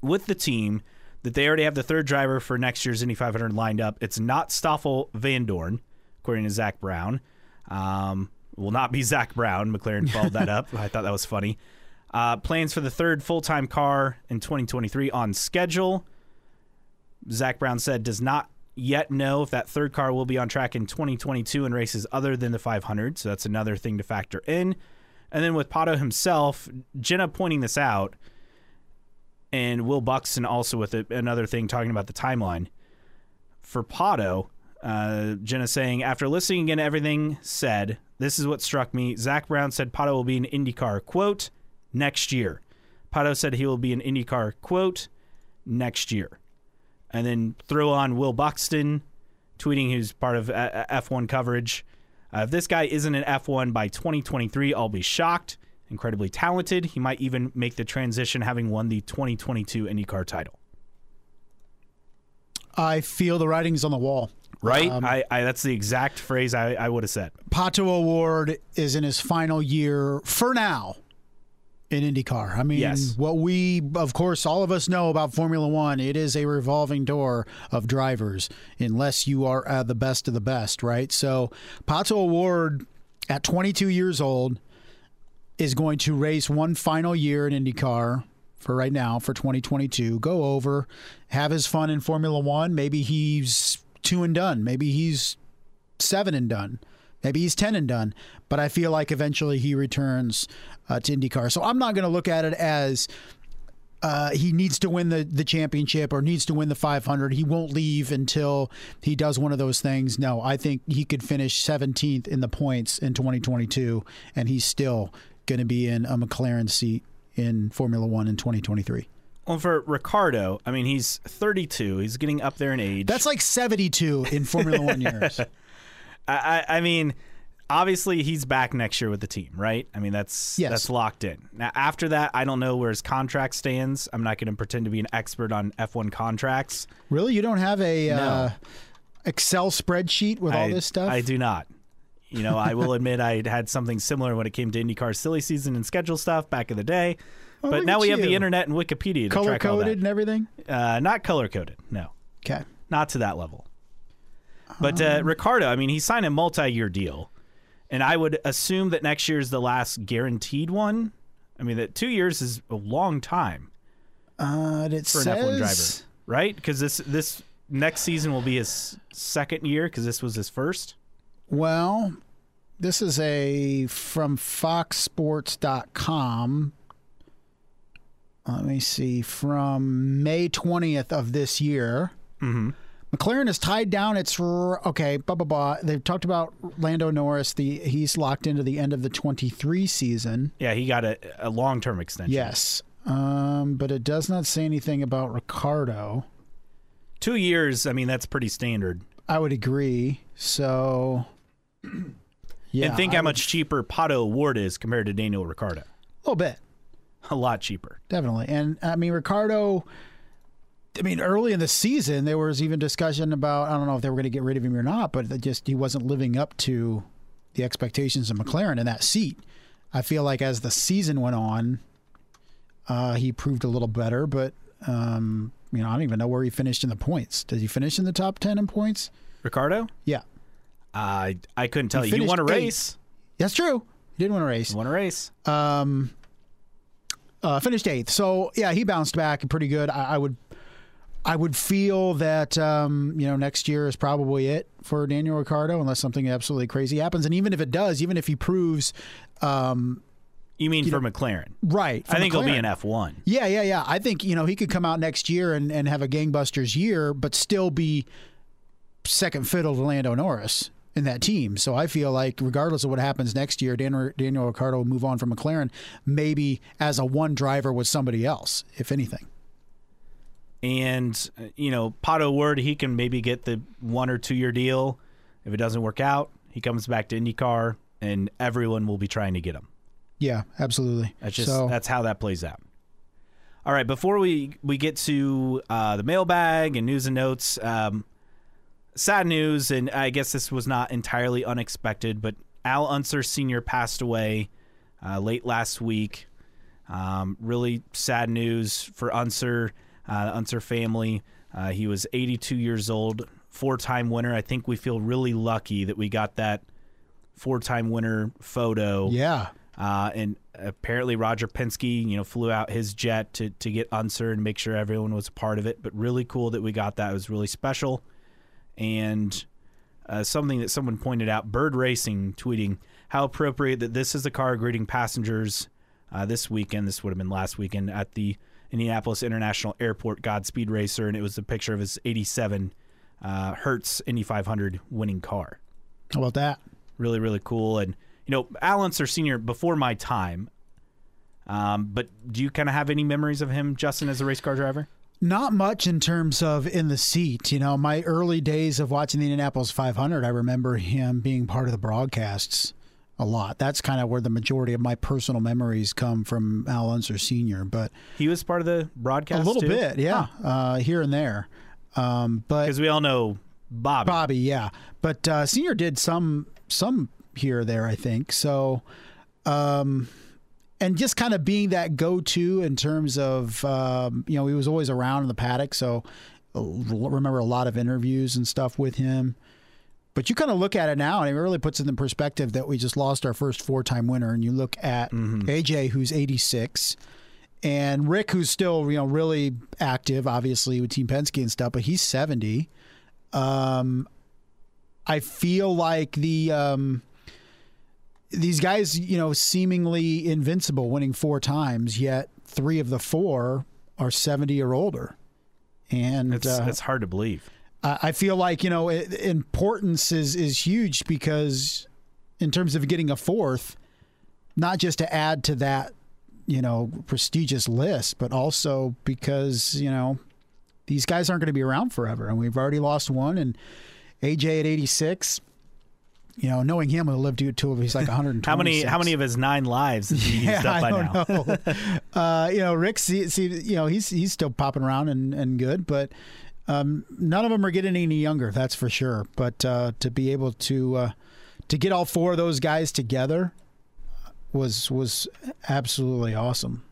with the team that they already have the third driver for next year's Indy 500 lined up. It's not Stoffel Vandoorne, according to Zak Brown. Um, will not be Zak Brown. McLaren followed that up. I thought that was funny. Uh, plans for the third full time car in 2023 on schedule. Zak Brown said does not yet know if that third car will be on track in 2022 in races other than the 500. So that's another thing to factor in. And then with Pato himself, Jenna pointing this out, and Will Buxton also with it, another thing talking about the timeline. For Pato, uh, Jenna saying, after listening again to everything said, this is what struck me. Zak Brown said Pato will be an IndyCar, quote, next year. Pato said he will be an IndyCar, quote, next year. And then throw on Will Buxton tweeting who's part of uh, F1 coverage. Uh, if this guy isn't an F1 by 2023, I'll be shocked. Incredibly talented. He might even make the transition having won the 2022 IndyCar title. I feel the writing's on the wall. Right? I, I That's the exact phrase I, I would have said. Pato O'Ward is in his final year for now in IndyCar. I mean, Yes. what we, of course, all of us know about Formula One, it is a revolving door of drivers unless you are uh, the best of the best, right? So, Pato O'Ward at 22 years old is going to race one final year in IndyCar for right now for 2022. Go over, have his fun in Formula One. Maybe he's two and done. Maybe he's seven and done. Maybe he's 10 and done. But I feel like eventually he returns uh, to IndyCar. So I'm not going to look at it as uh, he needs to win the, the championship or needs to win the 500. He won't leave until he does one of those things. No, I think he could finish 17th in the points in 2022, and he's still going to be in a McLaren seat in Formula One in 2023. Well, for Ricciardo, I mean, he's 32. He's getting up there in age. That's like 72 in Formula One years. I, I, I mean, obviously he's back next year with the team, right? I mean, that's Yes. that's locked in. Now, after that, I don't know where his contract stands. I'm not going to pretend to be an expert on F1 contracts. Really? You don't have a No. uh, Excel spreadsheet with all this stuff? I do not. You know, I will admit I had something similar when it came to IndyCar silly season and schedule stuff back in the day. Oh, but now we have the internet and Wikipedia Color track all that. coded and everything? Uh, not color coded. No, Okay. not to that level. But uh, Ricciardo, I mean, he signed a multi-year deal, and I would assume that next year is the last guaranteed one. I mean, that two years is a long time Uh, it for says, an F1 driver, right? Because this this next season will be his second year because this was his first. Well, this is a from foxsports.com. Let me see. From May 20th of this year. Mm-hmm. McLaren is tied down. It's okay. Blah blah blah. They've talked about Lando Norris. The he's locked into the end of the 23 season. Yeah, he got a, a long-term extension. Yes, um, but it does not say anything about Ricciardo. two years. I mean, that's pretty standard. I would agree. So, yeah, and think I how would- much cheaper Pato O'Ward is compared to Daniel Ricciardo. a little bit. A lot cheaper. Definitely. And I mean, Ricciardo, I mean, early in the season, there was even discussion about, I don't know if they were going to get rid of him or not, but just he wasn't living up to the expectations of McLaren in that seat. I feel like as the season went on, uh, he proved a little better, but Um, you know, I don't even know where he finished in the points. Did he finish in the top ten in points? Ricciardo? Yeah, I I couldn't tell He you. You won a race. that's true. He did win a race. You won a race. Um, uh, finished eighth. So yeah, he bounced back pretty good. I, I would, I would feel that um, you know next year is probably it for Daniel Ricciardo unless something absolutely crazy happens. And even if it does, even if he proves um, You mean for McLaren? right, for I think McLaren. he'll be an F one. Yeah, yeah, yeah. I think you know he could come out next year and, and have a gangbusters year, but still be second fiddle to Lando Norris in that team. So I feel like regardless of what happens next year, Daniel, Daniel Ricciardo will move on from McLaren, maybe as a one driver with somebody else, if anything. And you know, Pato O'Ward, he can maybe get the one or two year deal. If it doesn't work out, he comes back to IndyCar, and everyone will be trying to get him. Yeah, absolutely. That's just so, that's how that plays out. All right, before we we get to uh, the mailbag and news and notes, um, sad news, and I guess this was not entirely unexpected, but Al Unser Sr. passed away uh, late last week. Um, really sad news for Unser, uh, the Unser family. Uh, he was 82 years old, four-time winner. I think we feel really lucky that we got that four-time winner photo. yeah, Uh, and apparently Roger Penske, you know, flew out his jet to to get Unser and make sure everyone was a part of it. But really cool that we got that. It was really special. And uh, something that someone pointed out, Bird Racing tweeting how appropriate that this is the car greeting passengers uh, this weekend. This would have been last weekend at the Indianapolis International Airport Godspeed Racer, and it was a picture of his '87 uh, Hertz Indy 500 winning car how about that? really really cool and you know al unser senior before my time um, but do you kind of have any memories of him justin as a race car driver Not much in terms of in the seat. You know, my early days of watching the Indianapolis 500, I remember him being part of the broadcasts a lot. That's kind of where the majority of my personal memories come from Al Unser Sr. But he was part of the broadcast a little bit, yeah, uh, here and there. Um, but because we all know bob Bobby, yeah, but uh, Senior did some some here or there, I think. So, um, and just kind of being that go to in terms of um, you know he was always around in the paddock, so remember a lot of interviews and stuff with him. But you kind of look at it now, and it really puts it in perspective that we just lost our first four time winner. And you look at AJ, who's 86, and Rick, who's still you know really active, obviously with Team Penske and stuff, but he's 70. Um, I feel like the um, these guys, you know, seemingly invincible, winning four times, yet three of the four are 70 or older. And it's, uh, it's hard to believe I feel like you know importance is is huge because in terms of getting a fourth, not just to add to that you know prestigious list, but also because you know these guys aren't going to be around forever, and we've already lost one. And AJ at eighty six, you know, knowing him, he'll live to till he's like one hundred and how many how many of his nine lives has he used up by I don't now know. uh, you know, Rick, see, see, you know, he's he's still popping around and, and good, but um, none of them are getting any younger. That's for sure. But uh, to be able to uh, to get all four of those guys together was was absolutely awesome.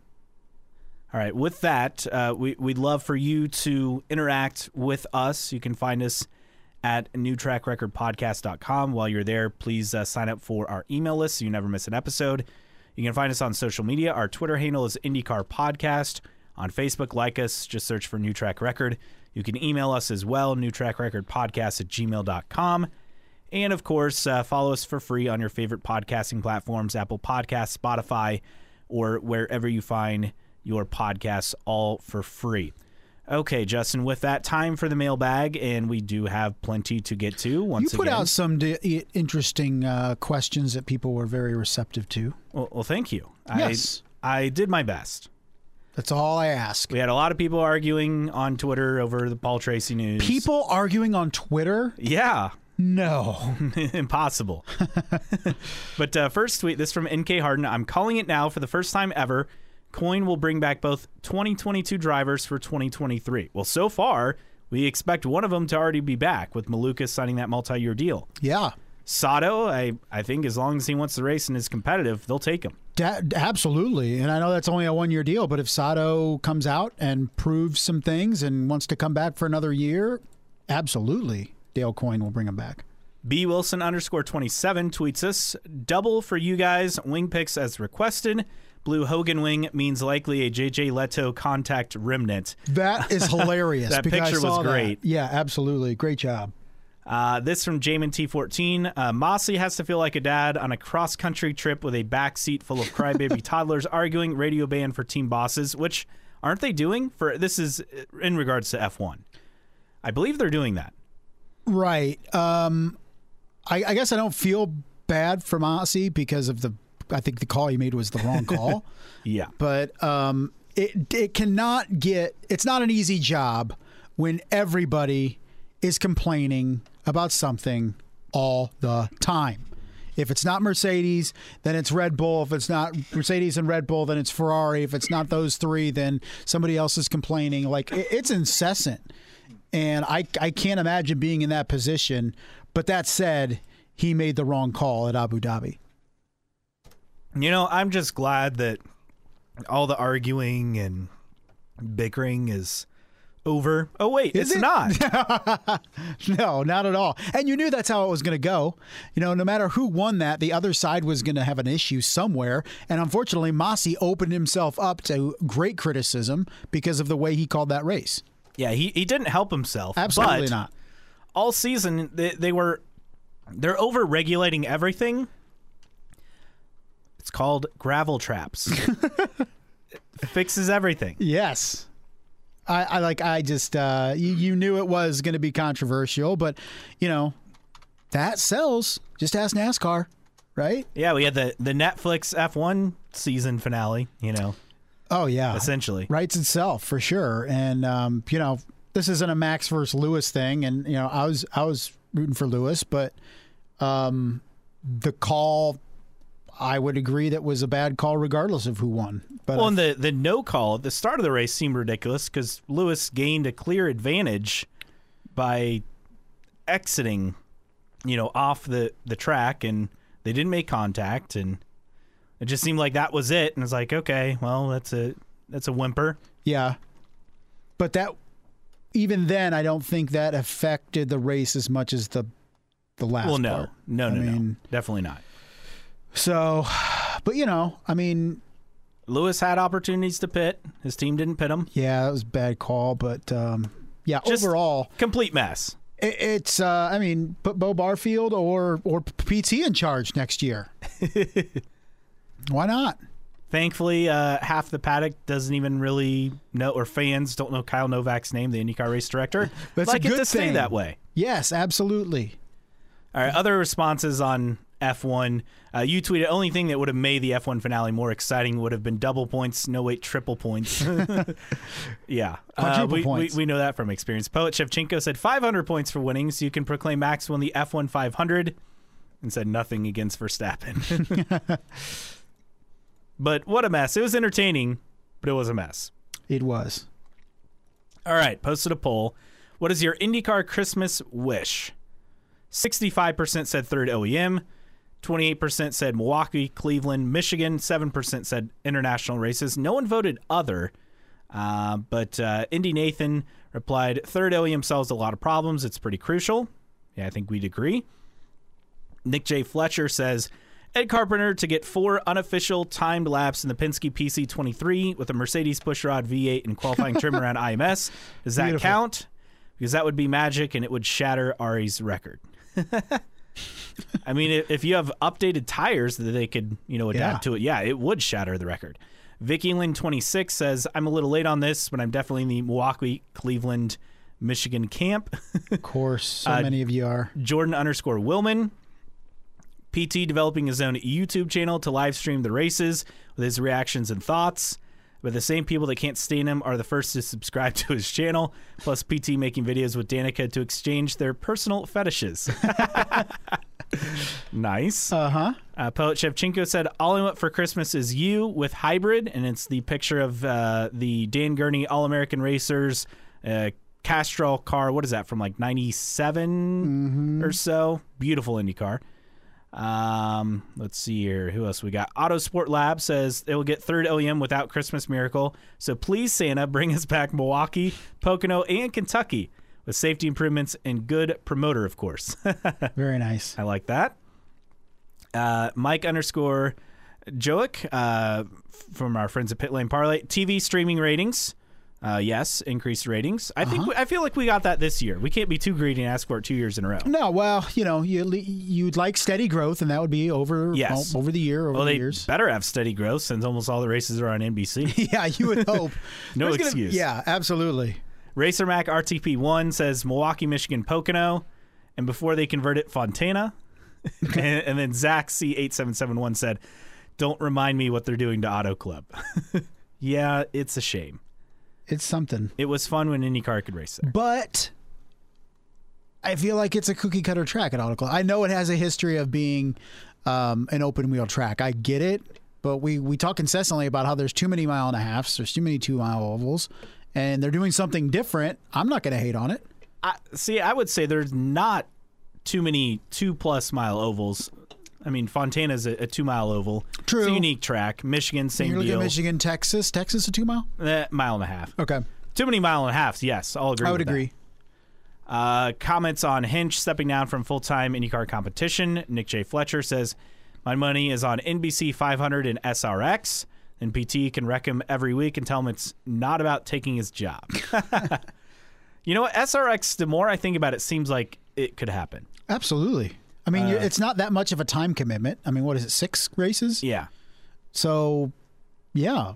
All right. With that, uh, we, we'd love for you to interact with us. You can find us at newtrackrecordpodcast.com. While you're there, please uh, sign up for our email list so you never miss an episode. You can find us on social media. Our Twitter handle is IndyCar Podcast. On Facebook, like us, just search for New Track Record. You can email us as well, newtrackrecordpodcast at gmail.com. And of course, uh, follow us for free on your favorite podcasting platforms Apple Podcasts, Spotify, or wherever you find your podcasts, all for free. Okay, Justin, with that, time for the mailbag, and we do have plenty to get to. Once you put again. out some d- interesting uh, questions that people were very receptive to. Well, well thank you. Yes. I, I did my best. That's all I ask. We had a lot of people arguing on Twitter over the Paul Tracy news. People arguing on Twitter? Yeah. No. Impossible. but uh, first tweet this from NK Harden. I'm calling it now for the first time ever. Coyne will bring back both 2022 drivers for 2023. Well, so far, we expect one of them to already be back with Malukas signing that multi year deal. Yeah. Sato, I, I think as long as he wants to race and is competitive, they'll take him. Da- absolutely. And I know that's only a one year deal, but if Sato comes out and proves some things and wants to come back for another year, absolutely. Dale Coyne will bring him back. B Wilson underscore 27 tweets us double for you guys, wing picks as requested. Blue Hogan wing means likely a JJ Leto contact remnant. That is hilarious. That picture was saw that. great. Yeah, absolutely. Great job. Uh, this from Jamin T14. Uh, Masi has to feel like a dad on a cross country trip with a back seat full of crybaby toddlers arguing radio ban for team bosses, which aren't they doing? For this is in regards to F1. I believe they're doing that. Right. Um, I, I guess I don't feel bad for Masi because of the. I think the call he made was the wrong call. Yeah. but um, it it cannot get. It's not an easy job when everybody is complaining about something all the time. If it's not Mercedes, then it's Red Bull. If it's not Mercedes and Red Bull, then it's Ferrari. If it's not those three, then somebody else is complaining. Like it's incessant, and I I can't imagine being in that position. But that said, he made the wrong call at Abu Dhabi. You know, I'm just glad that all the arguing and bickering is over. Oh wait, Is it's it? not. No, not at all. And you knew that's how it was going to go. You know, no matter who won that, the other side was going to have an issue somewhere. And unfortunately, Masi opened himself up to great criticism because of the way he called that race. yeah, he, he didn't help himself. Absolutely not. All season they, they were they're over regulating everything. It's called gravel traps. It fixes everything. Yes. I, I like. I just uh, you, you knew it was going to be controversial, but you know that sells. Just ask NASCAR, right? Yeah, we had the the Netflix F1 season finale. You know, Oh yeah, essentially. writes itself for sure. And um, you know, this isn't a Max versus Lewis thing. And you know, I was I was rooting for Lewis, but um, the call, I would agree that was a bad call, regardless of who won. But Well, I- and the the no call at the start of the race seemed ridiculous because Lewis gained a clear advantage by exiting, you know, off the the track, and they didn't make contact, and it just seemed like that was it. And it's like, okay, well, that's a that's a whimper. yeah, but that even then, I don't think that affected the race as much as the the last. well, no, part. no, I no, no, mean- definitely not. So, but you know, I mean, Lewis had opportunities to pit. His team didn't pit him. yeah, that was a bad call, but um, yeah, Just- overall. Complete mess. It- It's, uh, I mean, put Beaux Barfield or or PT in charge next year. Why not? Thankfully, uh, half the paddock doesn't even really know, or fans don't know Kyle Novak's name, the IndyCar race director. That's a like it good to stay thing. that way. Yes, absolutely. All right, other responses on F1. Uh, you tweeted only thing that would have made the F1 finale more exciting would have been double points. No, wait, triple points. yeah, uh, we, points. We, we know that from experience. Poet Shevchenko said 500 points for winning, so you can proclaim Max won the F1 500, and said nothing against Verstappen. but what a mess! It was entertaining, but it was a mess. It was. All right, posted a poll. What is your IndyCar Christmas wish? 65% said third OEM, 28% said Milwaukee, Cleveland, Michigan, 7% said international races. No one voted other, uh, but uh, Indy Nathan replied third OEM solves a lot of problems. It's pretty crucial. Yeah, I think we'd agree. Nick J. Fletcher says Ed Carpenter to get four unofficial timed laps in the Penske PC23 with a Mercedes pushrod V8 and qualifying trim around IMS. Does that Beautiful. count? Because that would be magic and it would shatter Arie's record. I mean, if- you have updated tires that they could, you know, adapt Yeah. to it, yeah, it would shatter the record. Vicky Lynn 26 says, I'm a little late on this, but I'm definitely in the Milwaukee, Cleveland, Michigan camp. Of course, so Uh, many of you are. Jordan underscore Willman. PT developing his own YouTube channel to live stream the races with his reactions and thoughts. But the same people that can't stand him are the first to subscribe to his channel. Plus, PT making videos with Danica to exchange their personal fetishes. nice. Uh huh. Uh, Poet Shevchenko said, All I want for Christmas is you with hybrid. And it's the picture of uh, the Dan Gurney All American Racers uh, Castrol car. What is that, from like 97 or so? Beautiful Indy car. Um, let's see here. Who else we got? Autosport Lab says it will get third OEM without Christmas Miracle. So please, Santa, bring us back Milwaukee, Pocono, and Kentucky with safety improvements and good promoter, of course. Very nice. I like that. Uh, Mike underscore Joic uh, from our friends at Pit Lane Parlay. TV streaming ratings. Uh, yes, increased ratings. I think I feel like we got that this year. We can't be too greedy and ask for it two years in a row. No, well, you know, you you'd like steady growth, and that would be over Yes. well, over the year, over Well, the they years. better have steady growth since almost all the races are on NBC. yeah, you would hope. No There's gonna- excuse. yeah, absolutely. Racer Mac RTP one says Milwaukee, Michigan, Pocono, and before they convert it, Fontana. and, and then Zach C eight seven seven one said, "Don't remind me what they're doing to Auto Club." yeah, it's a shame. It's something. It was fun when any car could race there. But I feel like it's a cookie cutter track at Auto Club. I know it has a history of being um, an open wheel track. I get it, but we we talk incessantly about how there's too many mile and a halfs, there's too many two mile ovals, and they're doing something different. I'm not going to hate on it. I, see, I would say there's not too many two plus mile ovals. I mean, Fontana's a, a two mile oval. It's True. a unique track. Michigan, same You're looking deal. at Michigan, Texas. Texas a two mile. Eh, mile and a half. Okay, Too many mile and a halves. Yes, I'll agree. I would with that. agree. Uh, comments on Hinch stepping down from full time IndyCar competition. Nick J. Fletcher says, My money is on NBC 500 and SRX. And PT can wreck him every week and tell him it's not about taking his job. you know what? SRX, the more I think about it, seems like it could happen. Absolutely. I mean, you're it's not that much of a time commitment. I mean, what is it? Six races. Yeah. So, yeah,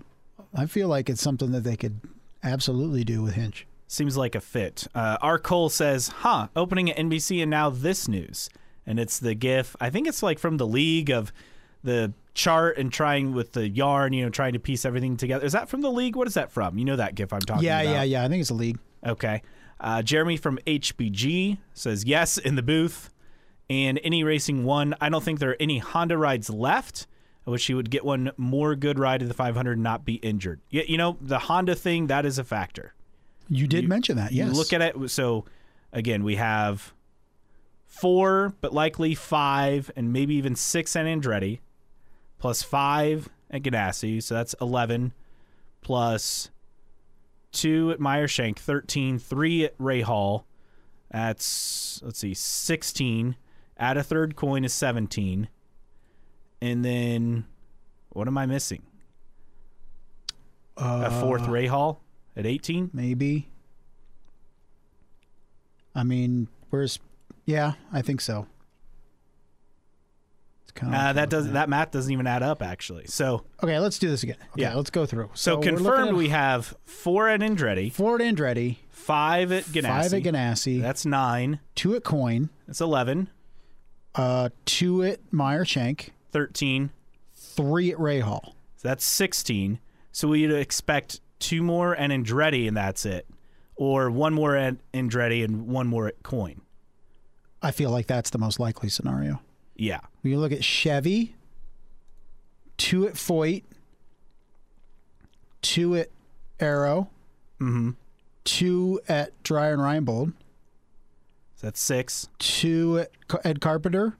I feel like it's something that they could absolutely do with Hinch. Seems like a fit. Uh, R. Cole says, huh, opening at NBC and now this news. And it's the GIF. I think it's like from the league of the chart and trying with the yarn, you know, trying to piece everything together. Is that from the league? What is that from? You know that GIF I'm talking Yeah, about. yeah, yeah. Yeah. I think it's a league. Okay. Uh, Jeremy from HBG says, yes, in the booth. And any racing one, I don't think there are any Honda rides left. I wish he would get one more good ride at the 500 and not be injured. Yeah, you know, the Honda thing, that is a factor. You did mention that. Yes. You look at it. So again, we have four, but likely five, and maybe even six at Andretti, plus five at Ganassi. So that's eleven, plus two at Meyer Shank, 13, three at Rahal. That's let's see, sixteen. Add a third Coyne is seventeen, and then what am I missing? a fourth Rahal at eighteen. maybe. I mean, where's? Yeah, I think so. It's kind Uh, that does that math doesn't even add up actually. So Okay, let's do this again. Okay, Yeah. let's go through. so, we're confirmed we have four at Andretti, Four at Andretti, five at Ganassi. five at Ganassi, That's nine. two at Coyne, That's eleven. Uh, two at Meyer Shank, Thirteen. three at Rahal. So that's sixteen. So we'd expect two more at Andretti and that's it, or one more at Andretti and one more at Coyne. I feel like that's the most likely scenario. Yeah. When you look at Chevy, two at Foyt, two at Arrow, Mm-hmm. two at Dreyer and Reinbold, So that's six. two Ed Carpenter,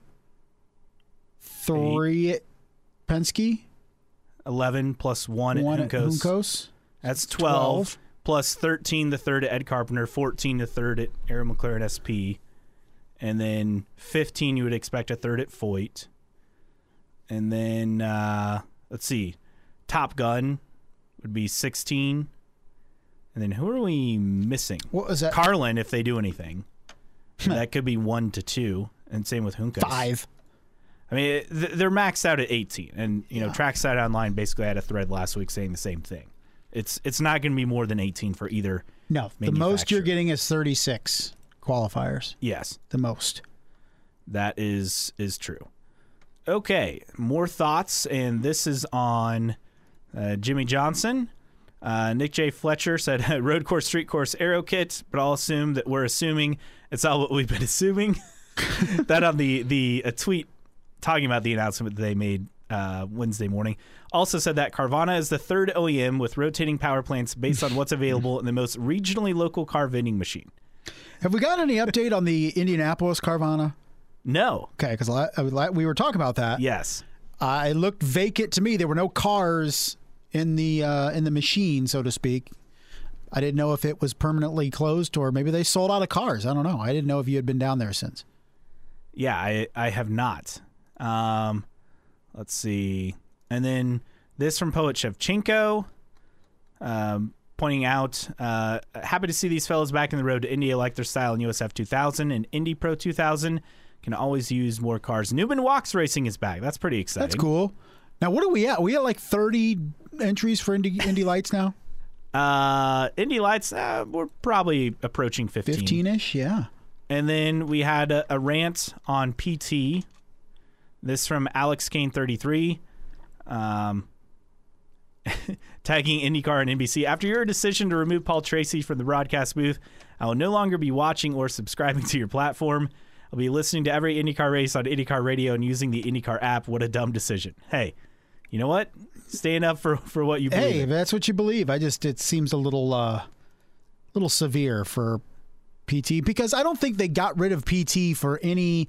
three at Penske, Eleven plus one at one at Juncos. Juncos. That's 12, 12. plus 13 the third at Ed Carpenter, 14 the third at Arrow McLaren SP, and then 15 you would expect a third at Foyt. And then uh, let's see, Top Gun would be 16. And then who are we missing? What was that? Carlin, if they do anything. that could be one to two, and same with Juncos. Five. I mean, th- they're maxed out at 18, and you know, Yeah. Trackside Online basically had a thread last week saying the same thing. It's it's not going to be more than 18 for either. No, the most you're getting is 36 qualifiers. Yes, The most. that is is true. Okay, more thoughts, and this is on uh, Jimmie Johnson. Uh, Nick J. Fletcher said road course, street course, aero kit, but I'll assume that we're assuming it's all what we've been assuming. that on the the a tweet talking about the announcement that they made uh, Wednesday morning. Also said that Carvana is the third OEM with rotating power plants based on what's available in the most regionally local car vending machine. Have we got any update on the Indianapolis Carvana? No. Okay, because we were talking about that. Yes. Uh, it looked vacant to me. There were no cars in the uh, in the machine, so to speak. I didn't know if it was permanently closed or maybe they sold out of cars. I don't know. I didn't know if you had been down there since. Yeah, I I have not. Um, let's see, and then this from poet Shevchenko, um, pointing out, uh, happy to see these fellows back in the Road to Indy like their style in USF 2000 and Indy Pro 2000. Can always use more cars. Newman Wachs Racing is back. That's pretty exciting. That's cool. Now, what are we at? Are we at like 30 entries for Indy, Indy Lights now? Uh, Indy Lights, uh, we're probably approaching 15. 15 ish, yeah. And then we had a, a rant on PT. This from Alex Kane 33. Um, tagging IndyCar and NBC. After your decision to remove Paul Tracy from the broadcast booth, I will no longer be watching or subscribing to your platform. I'll be listening to every IndyCar race on IndyCar radio and using the IndyCar app. What a dumb decision. Hey, you know what? Stand up for, for what you believe. Hey, in. that's what you believe. I just it seems a little uh little severe for PT because I don't think they got rid of PT for any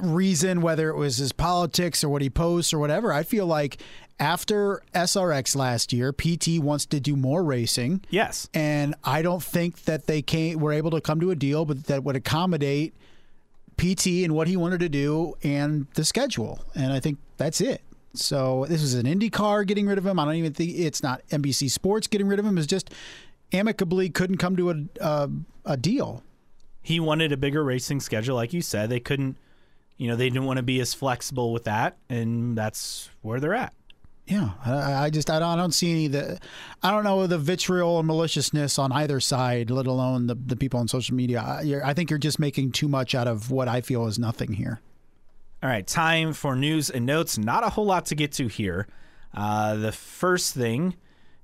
reason, whether it was his politics or what he posts or whatever. I feel like after SRX last year, PT wants to do more racing. Yes. And I don't think that they came were able to come to a deal but that would accommodate PT and what he wanted to do and the schedule. And I think that's it. So this is an IndyCar getting rid of him. I don't even think it's not NBC Sports getting rid of him. It's just amicably couldn't come to a a, a deal. He wanted a bigger racing schedule, like you said. They couldn't, you know, they didn't want to be as flexible with that, and that's where they're at. Yeah, I, I just I don't, I don't see any of the I don't know the vitriol and maliciousness on either side, let alone the the people on social media. I, I think you're just making too much out of what I feel is nothing here. All right, time for news and notes. Not a whole lot to get to here. Uh, the first thing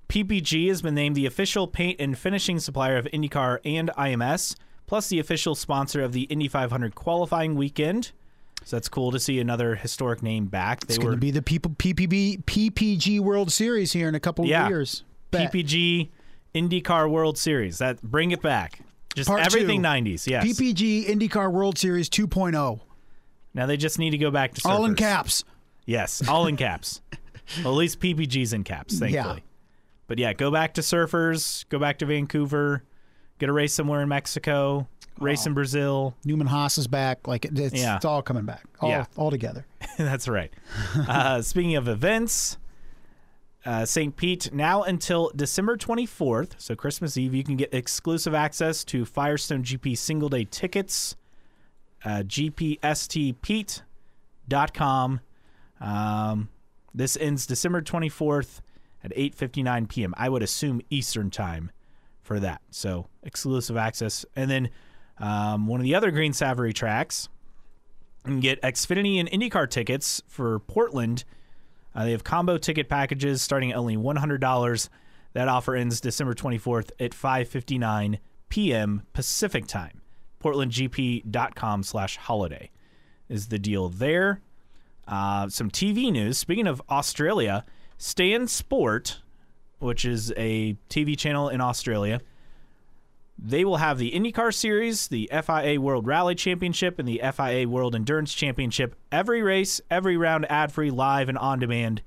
PPG has been named the official paint and finishing supplier of IndyCar and IMS, plus the official sponsor of the Indy 500 qualifying weekend. So that's cool to see another historic name back. They it's going to be the people PPB PPG World Series here in a couple yeah, of years. Bet. PPG IndyCar World Series. That bring it back. Just Part everything two. 90s. Yes. PPG IndyCar World Series 2.0. Now they just need to go back to surfers. all in caps. Yes, all in caps. well, at least PPG's in caps, thankfully. Yeah. But yeah, go back to surfers. Go back to Vancouver. Get a race somewhere in Mexico. Race Oh. in Brazil. Newman Haas is back. Like it- it's, Yeah. it's all coming back. All, Yeah. all together. That's right. uh, speaking of events, uh, St. Pete now until December 24th, so Christmas Eve, you can get exclusive access to Firestone GP single day tickets. Uh, GPSTPete.com. Um, this ends December 24th at 8:59 p.m. I would assume Eastern time for that. So exclusive access, and then um, one of the other Green Savoree tracks. You can get Xfinity and IndyCar tickets for Portland. Uh, they have combo ticket packages starting at only $100. That offer ends December 24th at 5:59 p.m. Pacific time. PortlandGP.com slash holiday is the deal there. Uh, some TV news. Speaking of Australia, Stan Sport, which is a TV channel in Australia, they will have the IndyCar Series, the FIA World Rally Championship, and the FIA World Endurance Championship. Every race, every round, ad free, live, and on demand,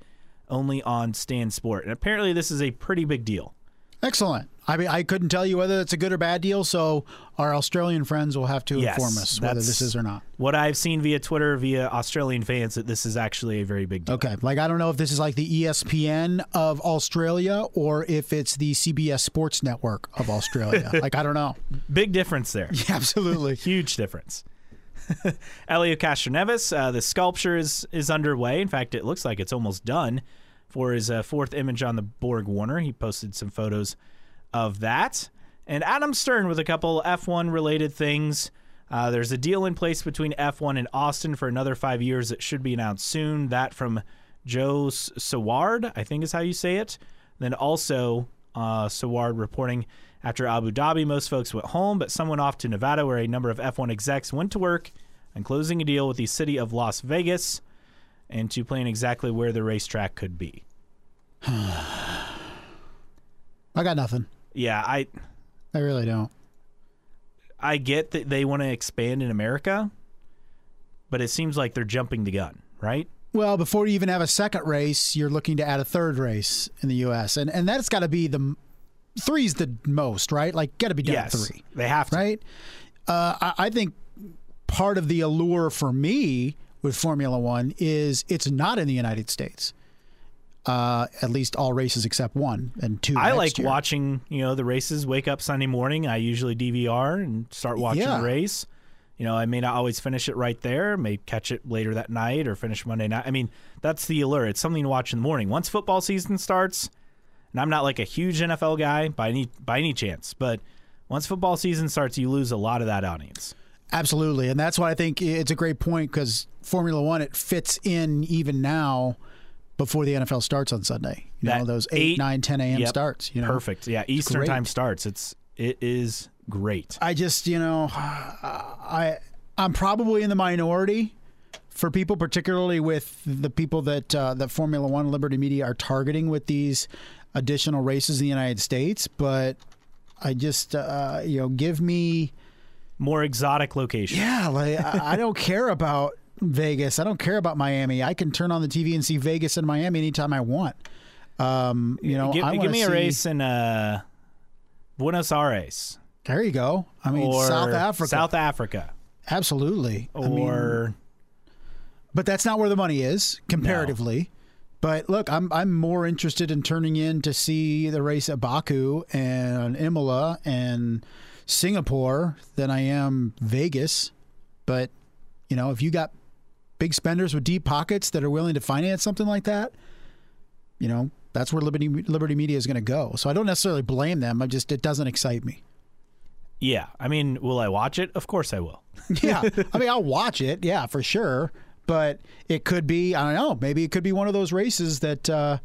only on Stan Sport. And apparently, this is a pretty big deal. Excellent. I mean, I couldn't tell you whether it's a good or bad deal, so our Australian friends will have to Yes, inform us whether this is or not. What I've seen via Twitter, via Australian fans, that this is actually a very big deal. Okay. Like, I don't know if this is like the ESPN of Australia or if it's the CBS Sports Network of Australia. like, I don't know. Big difference there. Yeah, Absolutely. Huge difference. Helio Castroneves, uh, the sculpture is is underway. In fact, it looks like it's almost done for his uh, fourth image on the Borg Warner. He posted some photos of that. And Adam Stern with a couple F1 related things. Uh, there's a deal in place between F1 and Austin for another five years that should be announced soon. That from Joe Saward, I think is how you say it. Then also uh, Saward reporting after Abu Dhabi, most folks went home, but some went off to Nevada, where a number of F1 execs went to work on closing a deal with the city of Las Vegas and to plan exactly where the racetrack could be. I got nothing. Yeah, I I really don't. I get that they want to expand in America, but it seems like they're jumping the gun, right? Well, before you even have a second race, you're looking to add a third race in the U.S. and and that's got to be the three's the most, right? Like, got to be done yes, three, they have to. right? Uh, I, I think part of the allure for me with Formula One is it's not in the United States. Uh, at least all races except one and two. I like year. watching, you know, the races. Wake up Sunday morning. I usually DVR and start watching Yeah. the race. You know, I may not always finish it right there. May catch it later that night or finish Monday night. I mean, that's the allure. It's something to watch in the morning. Once football season starts, and I'm not like a huge NFL guy by any by any chance, but once football season starts, you lose a lot of that audience. Absolutely, and that's why I think it's a great point because Formula One it fits in even now before the NFL starts on Sunday. You know That those eight, eight- nine, ten a.m. Yep. starts. You know, Perfect. Yeah, Eastern time starts. It's it is great. I just you know, I I'm probably in the minority for people, particularly with the people that uh, that Formula One Liberty Media are targeting with these additional races in the United States. But I just uh, you know give me. More exotic location. Yeah, like I, I don't care about Vegas. I don't care about Miami. I can turn on the TV and see Vegas and Miami anytime I want. Um, you know, give, give me a see- race in uh, Buenos Aires There you go. I mean, or South Africa. South Africa, Absolutely. I mean, or but that's not where the money is comparatively. But look, I'm I'm more interested in turning in to see the race at Baku and Imola and Singapore than I am Vegas. But you know, if you got big spenders with deep pockets that are willing to finance something like that, you know, that's where Liberty Liberty Media is going to go. So I don't necessarily blame them. I just it doesn't excite me. yeah. I mean, will I watch it? Of course I will. Yeah, I mean, I'll watch it. Yeah, for sure. But it could be I don't know. Maybe it could be one of those races that uh,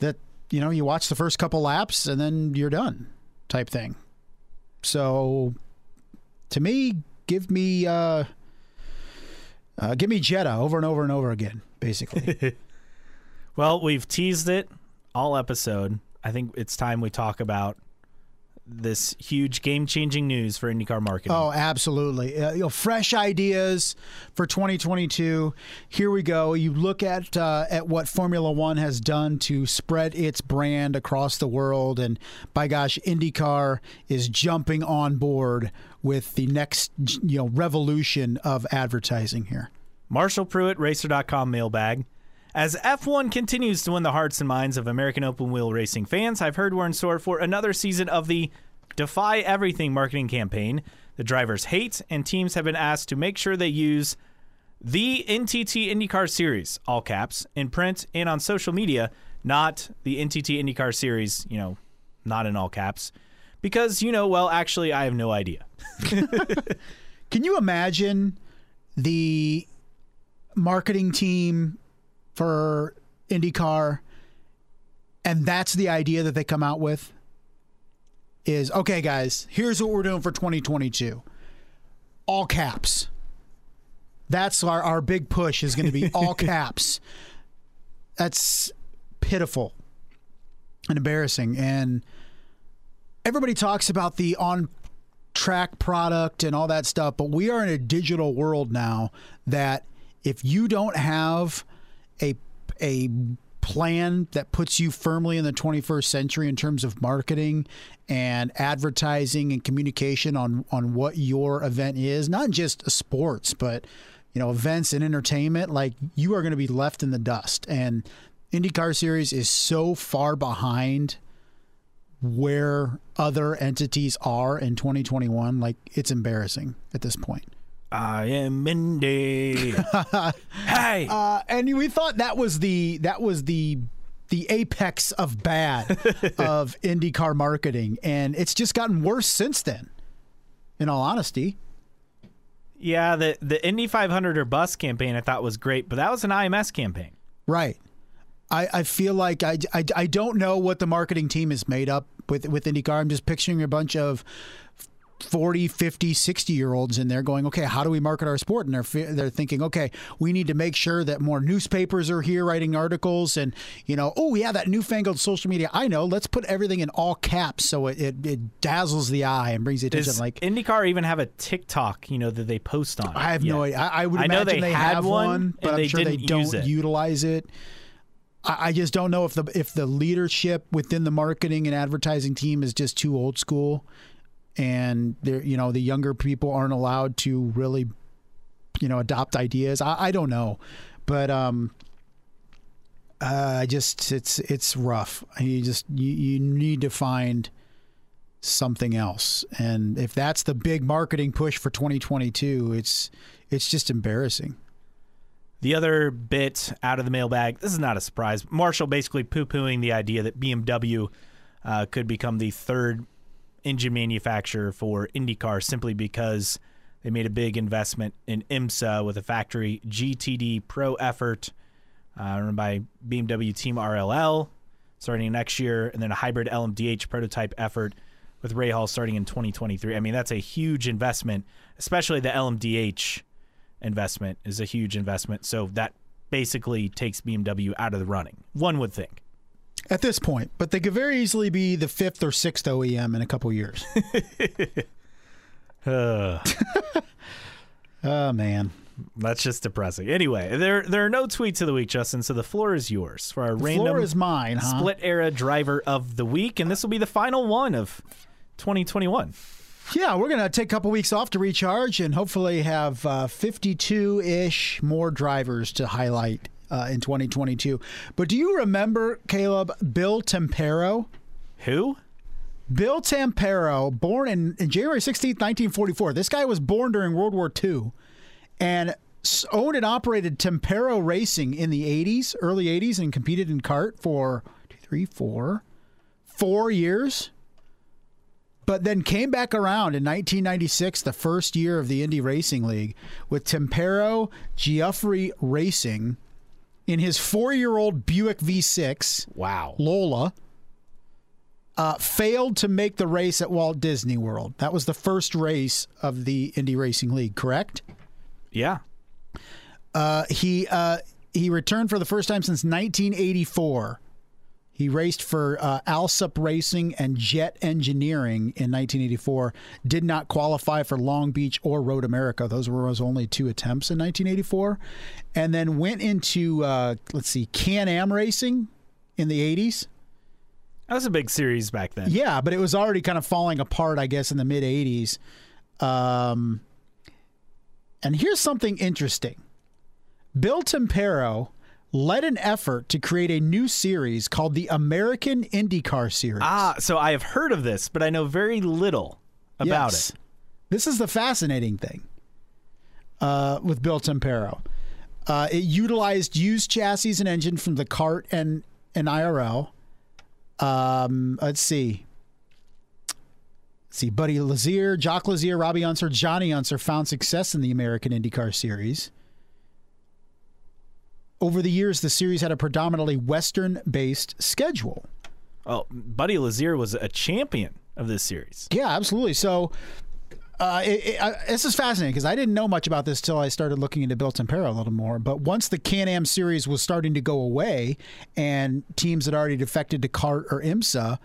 that you know you watch the first couple laps and then you're done, type thing. So, to me, give me uh, uh, give me Jeddah over and over and over again, basically. Well, we've teased it all episode. I think it's time we talk about this huge game-changing news for IndyCar marketing. Oh, absolutely. Uh, you know, fresh ideas for 2022. Here we go. You look at uh, at what Formula One has done to spread its brand across the world, and by gosh, IndyCar is jumping on board with the next you know revolution of advertising here. Marshall Pruett, Racer.com mailbag. As F1 continues to win the hearts and minds of American open wheel racing fans, I've heard we're in store for another season of the Defy Everything marketing campaign. The drivers hate, and teams have been asked to make sure they use the NTT IndyCar Series, all caps, in print and on social media, not the NTT IndyCar Series, you know, not in all caps. Because, you know, well, actually, I have no idea. Can you imagine the marketing team for IndyCar and that's the idea that they come out with is okay guys, here's what we're doing for 2022. All caps. That's our our big push is going to be all caps. That's pitiful and embarrassing and everybody talks about the on track product and all that stuff, but we are in a digital world now that if you don't have a a plan that puts you firmly in the 21st century in terms of marketing and advertising and communication on on what your event is, not just sports, but you know, events and entertainment, like you are going to be left in the dust. And IndyCar series is so far behind where other entities are in 2021 like it's embarrassing at this point I Am Indy. hey. uh, and we thought that was the that was the the apex of bad of IndyCar marketing and it's just gotten worse since then in all honesty Yeah, the the Indy 500 or bus campaign I thought was great, but that was an IMS campaign. right I, I feel like I, I, I don't know what the marketing team is made up with with IndyCar. I'm just picturing a bunch of 40, 50, 60 year olds in there going, okay, how do we market our sport? And they're they're thinking, okay, we need to make sure that more newspapers are here writing articles, and you know, oh yeah, that newfangled social media. I know. Let's put everything in all caps so it, it, it dazzles the eye and brings the attention. Does like IndyCar even have a TikTok, you know, that they post on? I have yet? no idea. I, I would I know imagine they they, had have one, one, but I'm sure they don't it. utilize it. I, I just don't know if the if the leadership within the marketing and advertising team is just too old school, and they're you know the younger people aren't allowed to really, you know, adopt ideas. I, I don't know, but um, uh, I just it's it's rough. You just you, you need to find something else, and if that's the big marketing push for 2022, it's it's just embarrassing. The other bit out of the mailbag, this is not a surprise. Marshall basically poo pooing the idea that BMW uh, could become the third engine manufacturer for IndyCar simply because they made a big investment in IMSA with a factory GTD Pro effort uh, run by BMW Team RLL starting next year, and then a hybrid LMDH prototype effort with Rahal starting in 2023. I mean, that's a huge investment, especially the LMDH investment is a huge investment. So that basically takes BMW out of the running. One would think. at this point, but they could very easily be the fifth or sixth OEM in a couple years. Uh, oh man, that's just depressing. Anyway, there there are no tweets of the week, Justin. So the floor is yours for our the random floor is mine, huh? split era driver of the week, and this will be the final one of 2021. Yeah, we're gonna take a couple weeks off to recharge and hopefully have uh, 52 ish more drivers to highlight uh, in 2022. But do you remember Caleb Bill Tempero? Who? Bill Tempero, born in, in January 16th, 1944. This guy was born during World War II and owned and operated Tempero Racing in the 80s, early 80s, and competed in CART for two, three, four, four years. But then came back around in 1996, the first year of the Indy Racing League, with Tempero Geoffrey Racing in his four year old Buick V6. Wow. Lola, uh, failed to make the race at Walt Disney World. That was the first race of the Indy Racing League, correct? Yeah. Uh, he uh, he returned for the first time since 1984. He raced for uh, Alsup Racing and Jet Engineering in 1984. Did not qualify for Long Beach or Road America. Those were his only two attempts in 1984. And then went into, uh, let's see, Can Am Racing in the 80s. That was a big series back then. Yeah, but it was already kind of falling apart, I guess, in the mid 80s. Um, and here's something interesting Bill Tempero led an effort to create a new series called the American IndyCar Series. Ah, so I have heard of this, but I know very little about Yes. it. This is the fascinating thing uh, with Bill Tempero. Uh, it utilized used chassis and engine from the CART and, and IRL. Um, let's see. Let's see, Buddy Lazier, Jock Lazier, Robbie Unser, Johnny Unser found success in the American IndyCar Series. Over the years, the series had a predominantly Western based schedule. Oh, Buddy Lazier was a champion of this series. Yeah, absolutely. So uh, it, it, uh, this is fascinating because I didn't know much about this till I started looking into Built Bill Tempero a little more. But once the Can Am series was starting to go away and teams had already defected to CART or IMSA,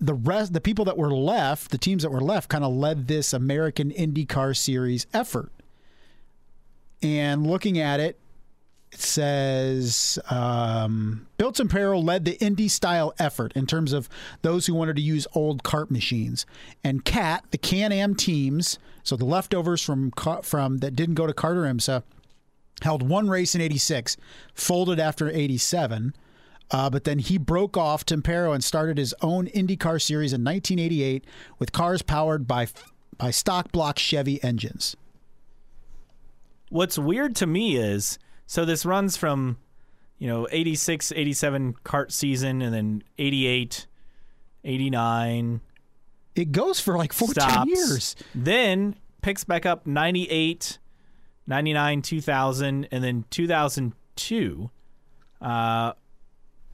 the rest, the people that were left, the teams that were left, kind of led this American IndyCar series effort. And looking at it, it says um, Bill Tempero led the Indy style effort in terms of those who wanted to use old cart machines, and CAT, the Can Am teams, so the leftovers from from that didn't go to CART or IMSA, held one race in '86, folded after '87. Uh, but then he broke off Tempero and started his own IndyCar series in 1988 with cars powered by by stock block Chevy engines. What's weird to me is so this runs from you know 86 87 CART season and then 88 89 It goes for like 14 stops years. then picks back up 98 99 2000 and then 2002 uh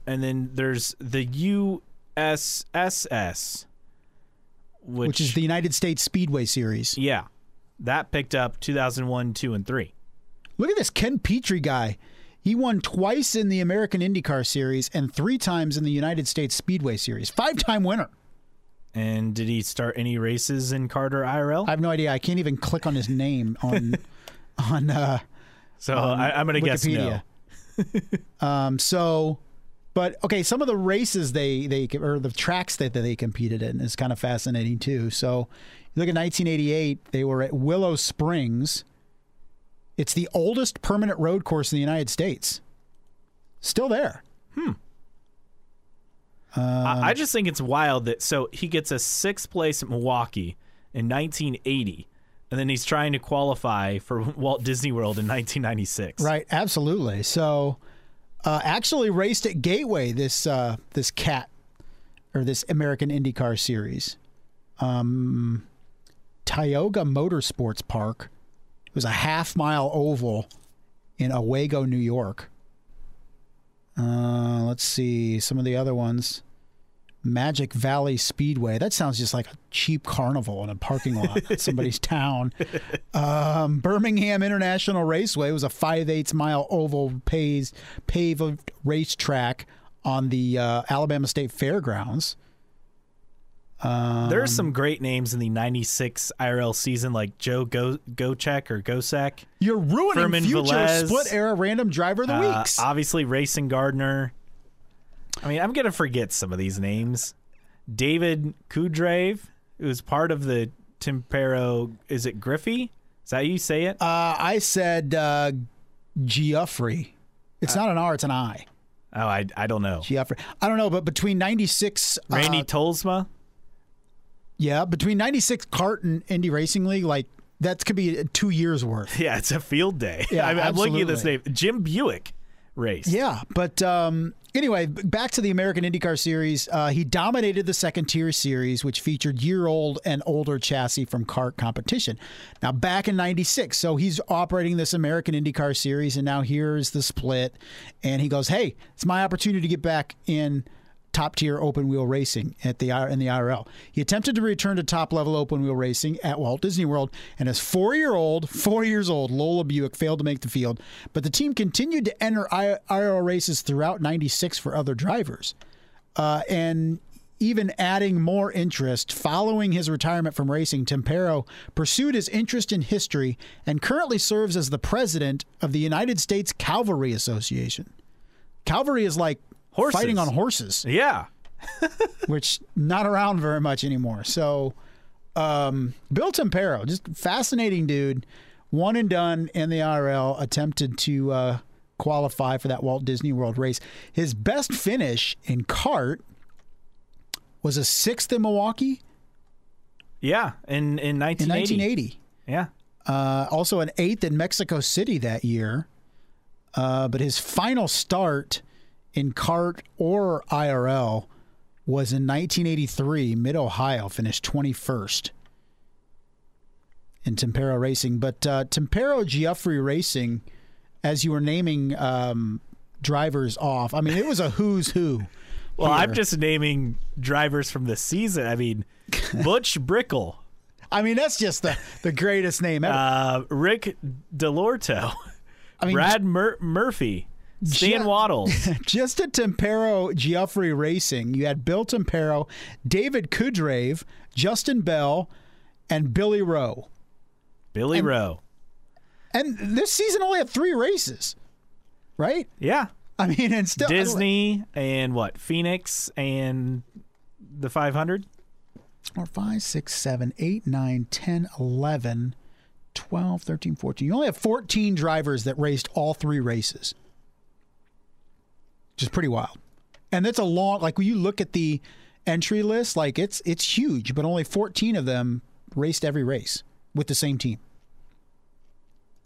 and then there's the USSS which, which is the United States Speedway Series. yeah, that picked up 2001, two, and three. Look at this Ken Petrie guy. He won twice in the American IndyCar Series and three times in the United States Speedway Series. Five time winner. And did he start any races in CART or IRL? I have no idea. I can't even click on his name on on uh, so on I, I'm going to guess no. Um, so, but okay, some of the races they they or the tracks that, that they competed in is kind of fascinating too. So, you look at 1988, they were at Willow Springs. It's the oldest permanent road course in the United States. Still there. I, I just think it's wild that so he gets a sixth place at Milwaukee in 1980, and then he's trying to qualify for Walt Disney World in 1996. Right, absolutely. So, uh, actually raced at Gateway this uh, this cat or this American IndyCar series, um, Tioga Motorsports Park. It was a half mile oval in Owego, New York. Uh, let's see some of the other ones. Magic Valley Speedway. That sounds just like a cheap carnival in a parking lot in somebody's town. Um, Birmingham International Raceway was a 5 8 mile oval paved, paved racetrack on the uh, Alabama State Fairgrounds. Um, There's some great names in the 96 IRL season, like Joe Go Gocek or Gosek. You're ruining Fermín future Velez, split era random driver of the Uh, weeks. obviously, Racin Gardner. I mean, I'm going to forget some of these names. David Kudrave, who's part of the Tempero. Is it Griffey? Is that how you say it? Uh, I said uh, Geoffrey. It's not an R, it's an I. oh, I, I don't know. Geoffrey. I don't know, but between 96. uh, Randy Tolsma. Yeah, between 96 Cart and Indy Racing League, like that could be two years worth. Yeah, it's a field day. Yeah, I'm, I'm looking at this name. Jim Buick race. Yeah, but um, anyway, back to the American IndyCar Series. Uh, he dominated the second tier series, which featured year-old and older chassis from CART competition. Now, back in '96, so he's operating this American IndyCar Series, and now here's the split. And he goes, "Hey, it's my opportunity to get back in." Top tier open wheel racing at the in the IRL. He attempted to return to top level open wheel racing at Walt Disney World, and his four year old, four years old Lola Buick failed to make the field. But the team continued to enter IRL races throughout '96 for other drivers, uh, and even adding more interest. Following his retirement from racing, Tempero pursued his interest in history and currently serves as the president of the United States Cavalry Association. Cavalry is like Horses. fighting on horses Yeah. which not around very much anymore. So, um, Bill Tempero, just fascinating dude, one and done in the RL, attempted to uh, qualify for that Walt Disney World race. His best finish in cart was a sixth in Milwaukee Yeah. In, in 1980. in 1980. Yeah. Uh, also an eighth in Mexico City that year. Uh, but his final start in CART or IRL was in 1983, Mid Ohio, finished 21st in Tempero Racing. But uh, Tempero Geoffrey Racing, as you were naming um, drivers off, I mean, it was a who's who. Well, I'm just naming drivers from the season. I mean, Butch Brickell, I mean, that's just the, the greatest name ever. uh, Rick Delorto, I mean, Brad Mur- Murphy, Stan Je- Wattles. Just at Tempero Geoffrey Racing, you had Bill Tempero, David Kudrave, Justin Bell, and Billy Roe. Billy Roe. And this season only had three races, right? Yeah. I mean, and still Disney and what? Phoenix and the 500? Four, five, six, seven, eight, nine, 10, 11, 12, 13, 14. You only have 14 drivers that raced all three races, which is pretty wild. And that's a long, like when you look at the entry list, like it's it's huge, but only 14 of them raced every race with the same team.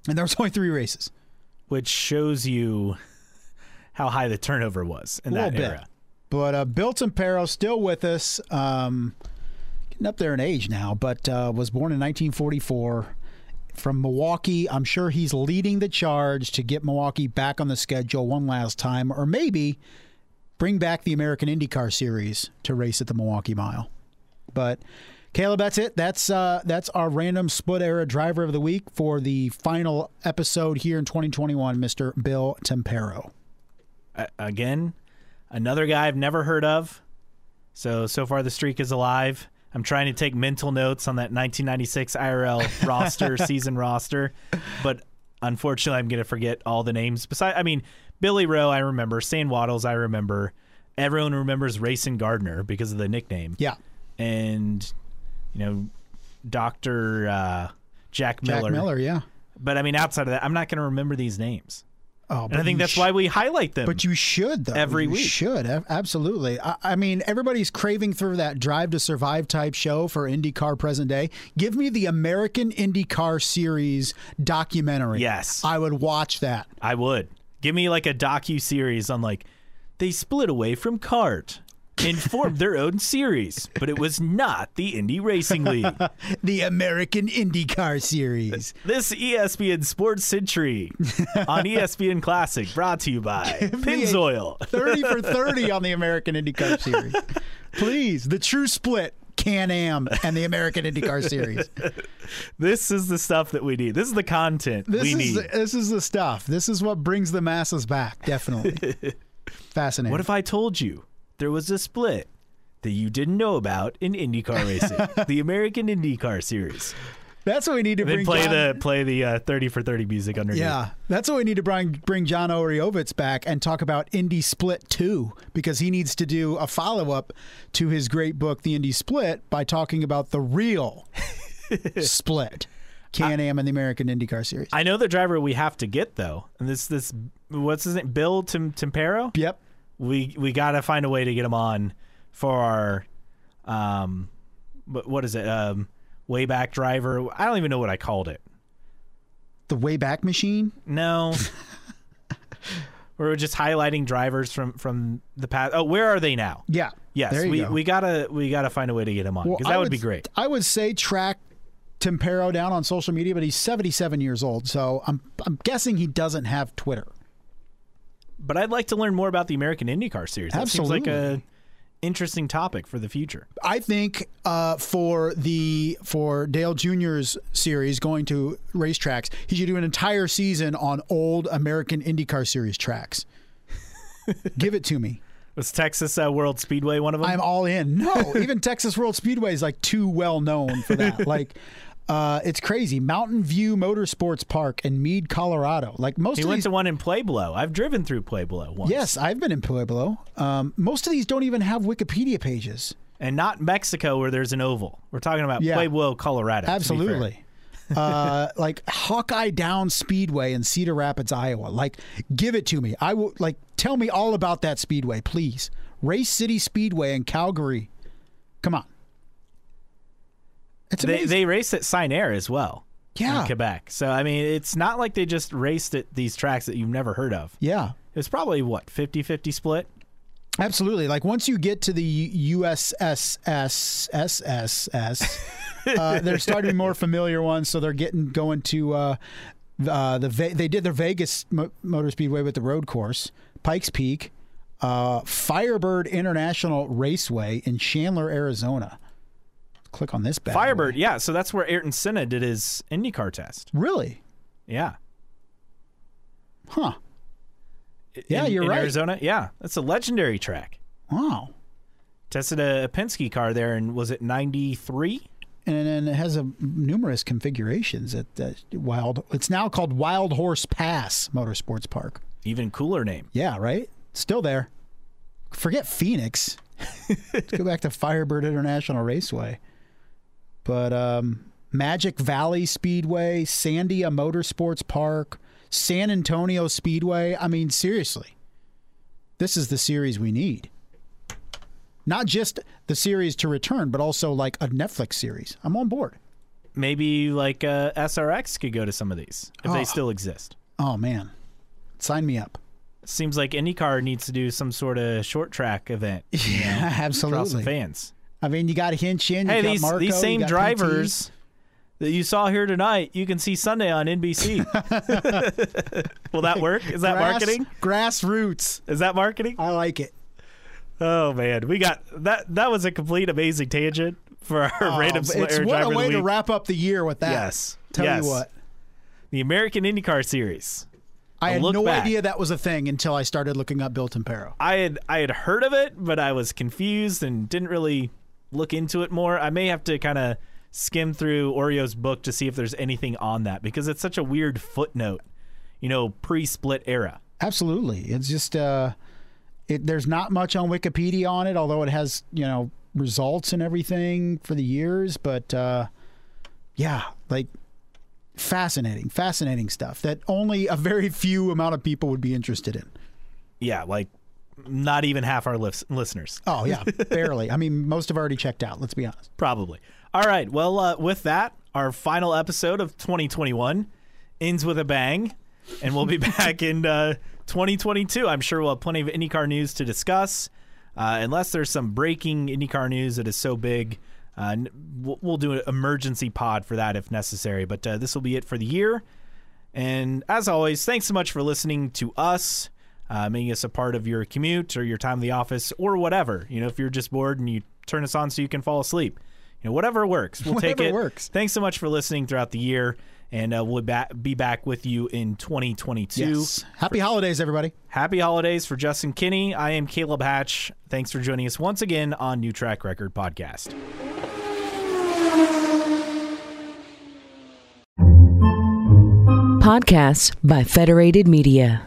And there was only three races. Which shows you how high the turnover was in that bit. era. But uh, Bill Tempero still with us, um, getting up there in age now, but uh, was born in 1944 from Milwaukee. I'm sure he's leading the charge to get Milwaukee back on the schedule one last time, or maybe bring back the American IndyCar Series to race at the Milwaukee Mile. But Caleb, that's it. That's uh, that's our random split era driver of the week for the final episode here in 2021, Mr. Bill Tempero. Uh, again, another guy I've never heard of. So so far the streak is alive. I'm trying to take mental notes on that 1996 IRL roster, season roster, but unfortunately, I'm going to forget all the names. Besides, I mean, Billy Roe, I remember. Stan Wattles, I remember. Everyone remembers Racin Gardner because of the nickname. Yeah, and you know, Doctor uh, Jack Jack Miller. Miller. Yeah. But I mean, outside of that, I'm not going to remember these names. Oh, And I think that's sh- why we highlight them. But you should though. Every week. You week. should absolutely. I, I mean, everybody's craving for that Drive to Survive type show for IndyCar present day. Give me the American IndyCar Series documentary. Yes. I would watch that. I would give me like a docu series on like they split away from Cart and formed their own series, but it was not the Indy Racing League. The American IndyCar Series. This ESPN Sports Century on ESPN Classic, brought to you by Pennzoil. 30 for 30 on the American IndyCar Series. Please, the true split. Can Am and the American IndyCar Series. This is the stuff that we need. This is the content This we need. the, this is the stuff. This is what brings the masses back. Definitely fascinating. What if I told you there was a split that you didn't know about in IndyCar racing, the American IndyCar Series? That's what we need to Then bring. play John- the play the uh, thirty for thirty music underneath. Yeah, that's what we need to bring bring John Oreovicz back and talk about Indy Split Two because he needs to do a follow up to his great book, The Indy Split, by talking about the real split, Can Am and the American IndyCar Series. I know the driver we have to get though, and this this what's his name, Bill Tim Tempero. yep. We we got to find a way to get him on for our, um, what what is it? Um, way back driver. I don't even know what I called it. The Wayback Machine. No. we We're just highlighting drivers from from the past. Oh, where are they now? Yeah. Yes, we, go. we gotta we gotta find a way to get him on Well, because that I would, be great. I would say track Tempero down on social media, but he's 77 years old, so I'm I'm guessing he doesn't have Twitter. But I'd like to learn more about the American IndyCar series. That seems like a interesting topic for the future. I think uh, for the for Dale Jr.'s series going to racetracks, he should do an entire season on old American IndyCar Series tracks. Give it to me. Was Texas uh, World Speedway one of them? I'm all in. No, even Texas World Speedway is like too well known for that. like, uh, it's crazy. Mountain View Motorsports Park in Mead, Colorado. Like most he of went these. to one in Pueblo. I've driven through Pueblo once. yes, I've been in Pueblo. Um, most of these don't even have Wikipedia pages. and not Mexico where there's an oval. We're talking about Yeah. Pueblo, Colorado. to be fair. Absolutely. uh, like Hawkeye Downs Speedway in Cedar Rapids, Iowa. Like, give it to me. I will like tell me all about that speedway, please. Race City Speedway in Calgary. Come on. It's They amazing. they race at Sanair as well. Yeah. In Quebec. So I mean, it's not like they just raced at these tracks that you've never heard of. yeah. It's probably what 50-50 split. Absolutely. Like once you get to the USSSSS, uh, they're starting to be more familiar ones. So they're getting going to uh, uh, the Ve- they did their Vegas Mo- Motor Speedway with the road course, Pikes Peak, uh, Firebird International Raceway in Chandler, Arizona. Click on this bad boy. Firebird, yeah. So that's where Ayrton Senna did his IndyCar test. Really? Yeah. Huh. Yeah, you're in right. Arizona, yeah, that's a legendary track. Wow. Tested a Penske car there, and was it ninety three? and then it has a numerous configurations at that wild. It's now called Wild Horse Pass Motorsports Park. Even cooler name. Yeah, right. Still there. Forget Phoenix. Let's go back to Firebird International Raceway. But um, Magic Valley Speedway, Sandia Motorsports Park, San Antonio Speedway. I mean, seriously, this is the series we need. Not just the series to return, but also like a Netflix series. I'm on board. Maybe like uh, SRX could go to some of these if Oh. they still exist. Oh man, sign me up. Seems like IndyCar needs to do some sort of short track event. Yeah, absolutely. Draw some fans. I mean, you got Hinch in. You Hey, these Marco, these same PT. drivers that you saw here tonight, you can see Sunday on NBC. Will that work? Is that Grass- marketing? Grassroots. Is that marketing? I like it. Oh man, we got that. That was a complete amazing tangent. for our Oh, random it's what driver a way to wrap up the year with that. Yes. Tell Yes. you what. the American IndyCar Series. I had no back. idea that was a thing until I started looking up Bill Tempero. I had I had heard of it, but I was confused and didn't really look into it more. I may have to kind of skim through Oreo's book to see if there's anything on that because it's such a weird footnote, you know, pre-split era. Absolutely. It's just uh it there's not much on Wikipedia on it, although it has, you know, results and everything for the years, but uh yeah, like fascinating, fascinating stuff that only a very few amount of people would be interested in. Yeah, like not even half our lis- listeners. Oh yeah, barely. I mean, most have already checked out, let's be honest. Probably. All right. Well, uh, with that, our final episode of 2021 ends with a bang, and we'll be back in uh, 2022. I'm sure we'll have plenty of IndyCar news to discuss. Uh, unless there's some breaking IndyCar news that is so big, uh, we'll, we'll do an emergency pod for that if necessary. But uh, this will be it for the year. And as always, thanks so much for listening to us, uh, making us a part of your commute or your time in the office or whatever. You know, if you're just bored and you turn us on so you can fall asleep, you know, whatever works, we'll take Whatever it. works. Thanks so much for listening throughout the year, and uh, we'll ba- be back with you in 2022. Yes. Happy holidays, everybody. Happy holidays for Justin Kinney. I am Caleb Hatch. Thanks for joining us once again on New Track Record Podcast. Podcasts by Federated Media.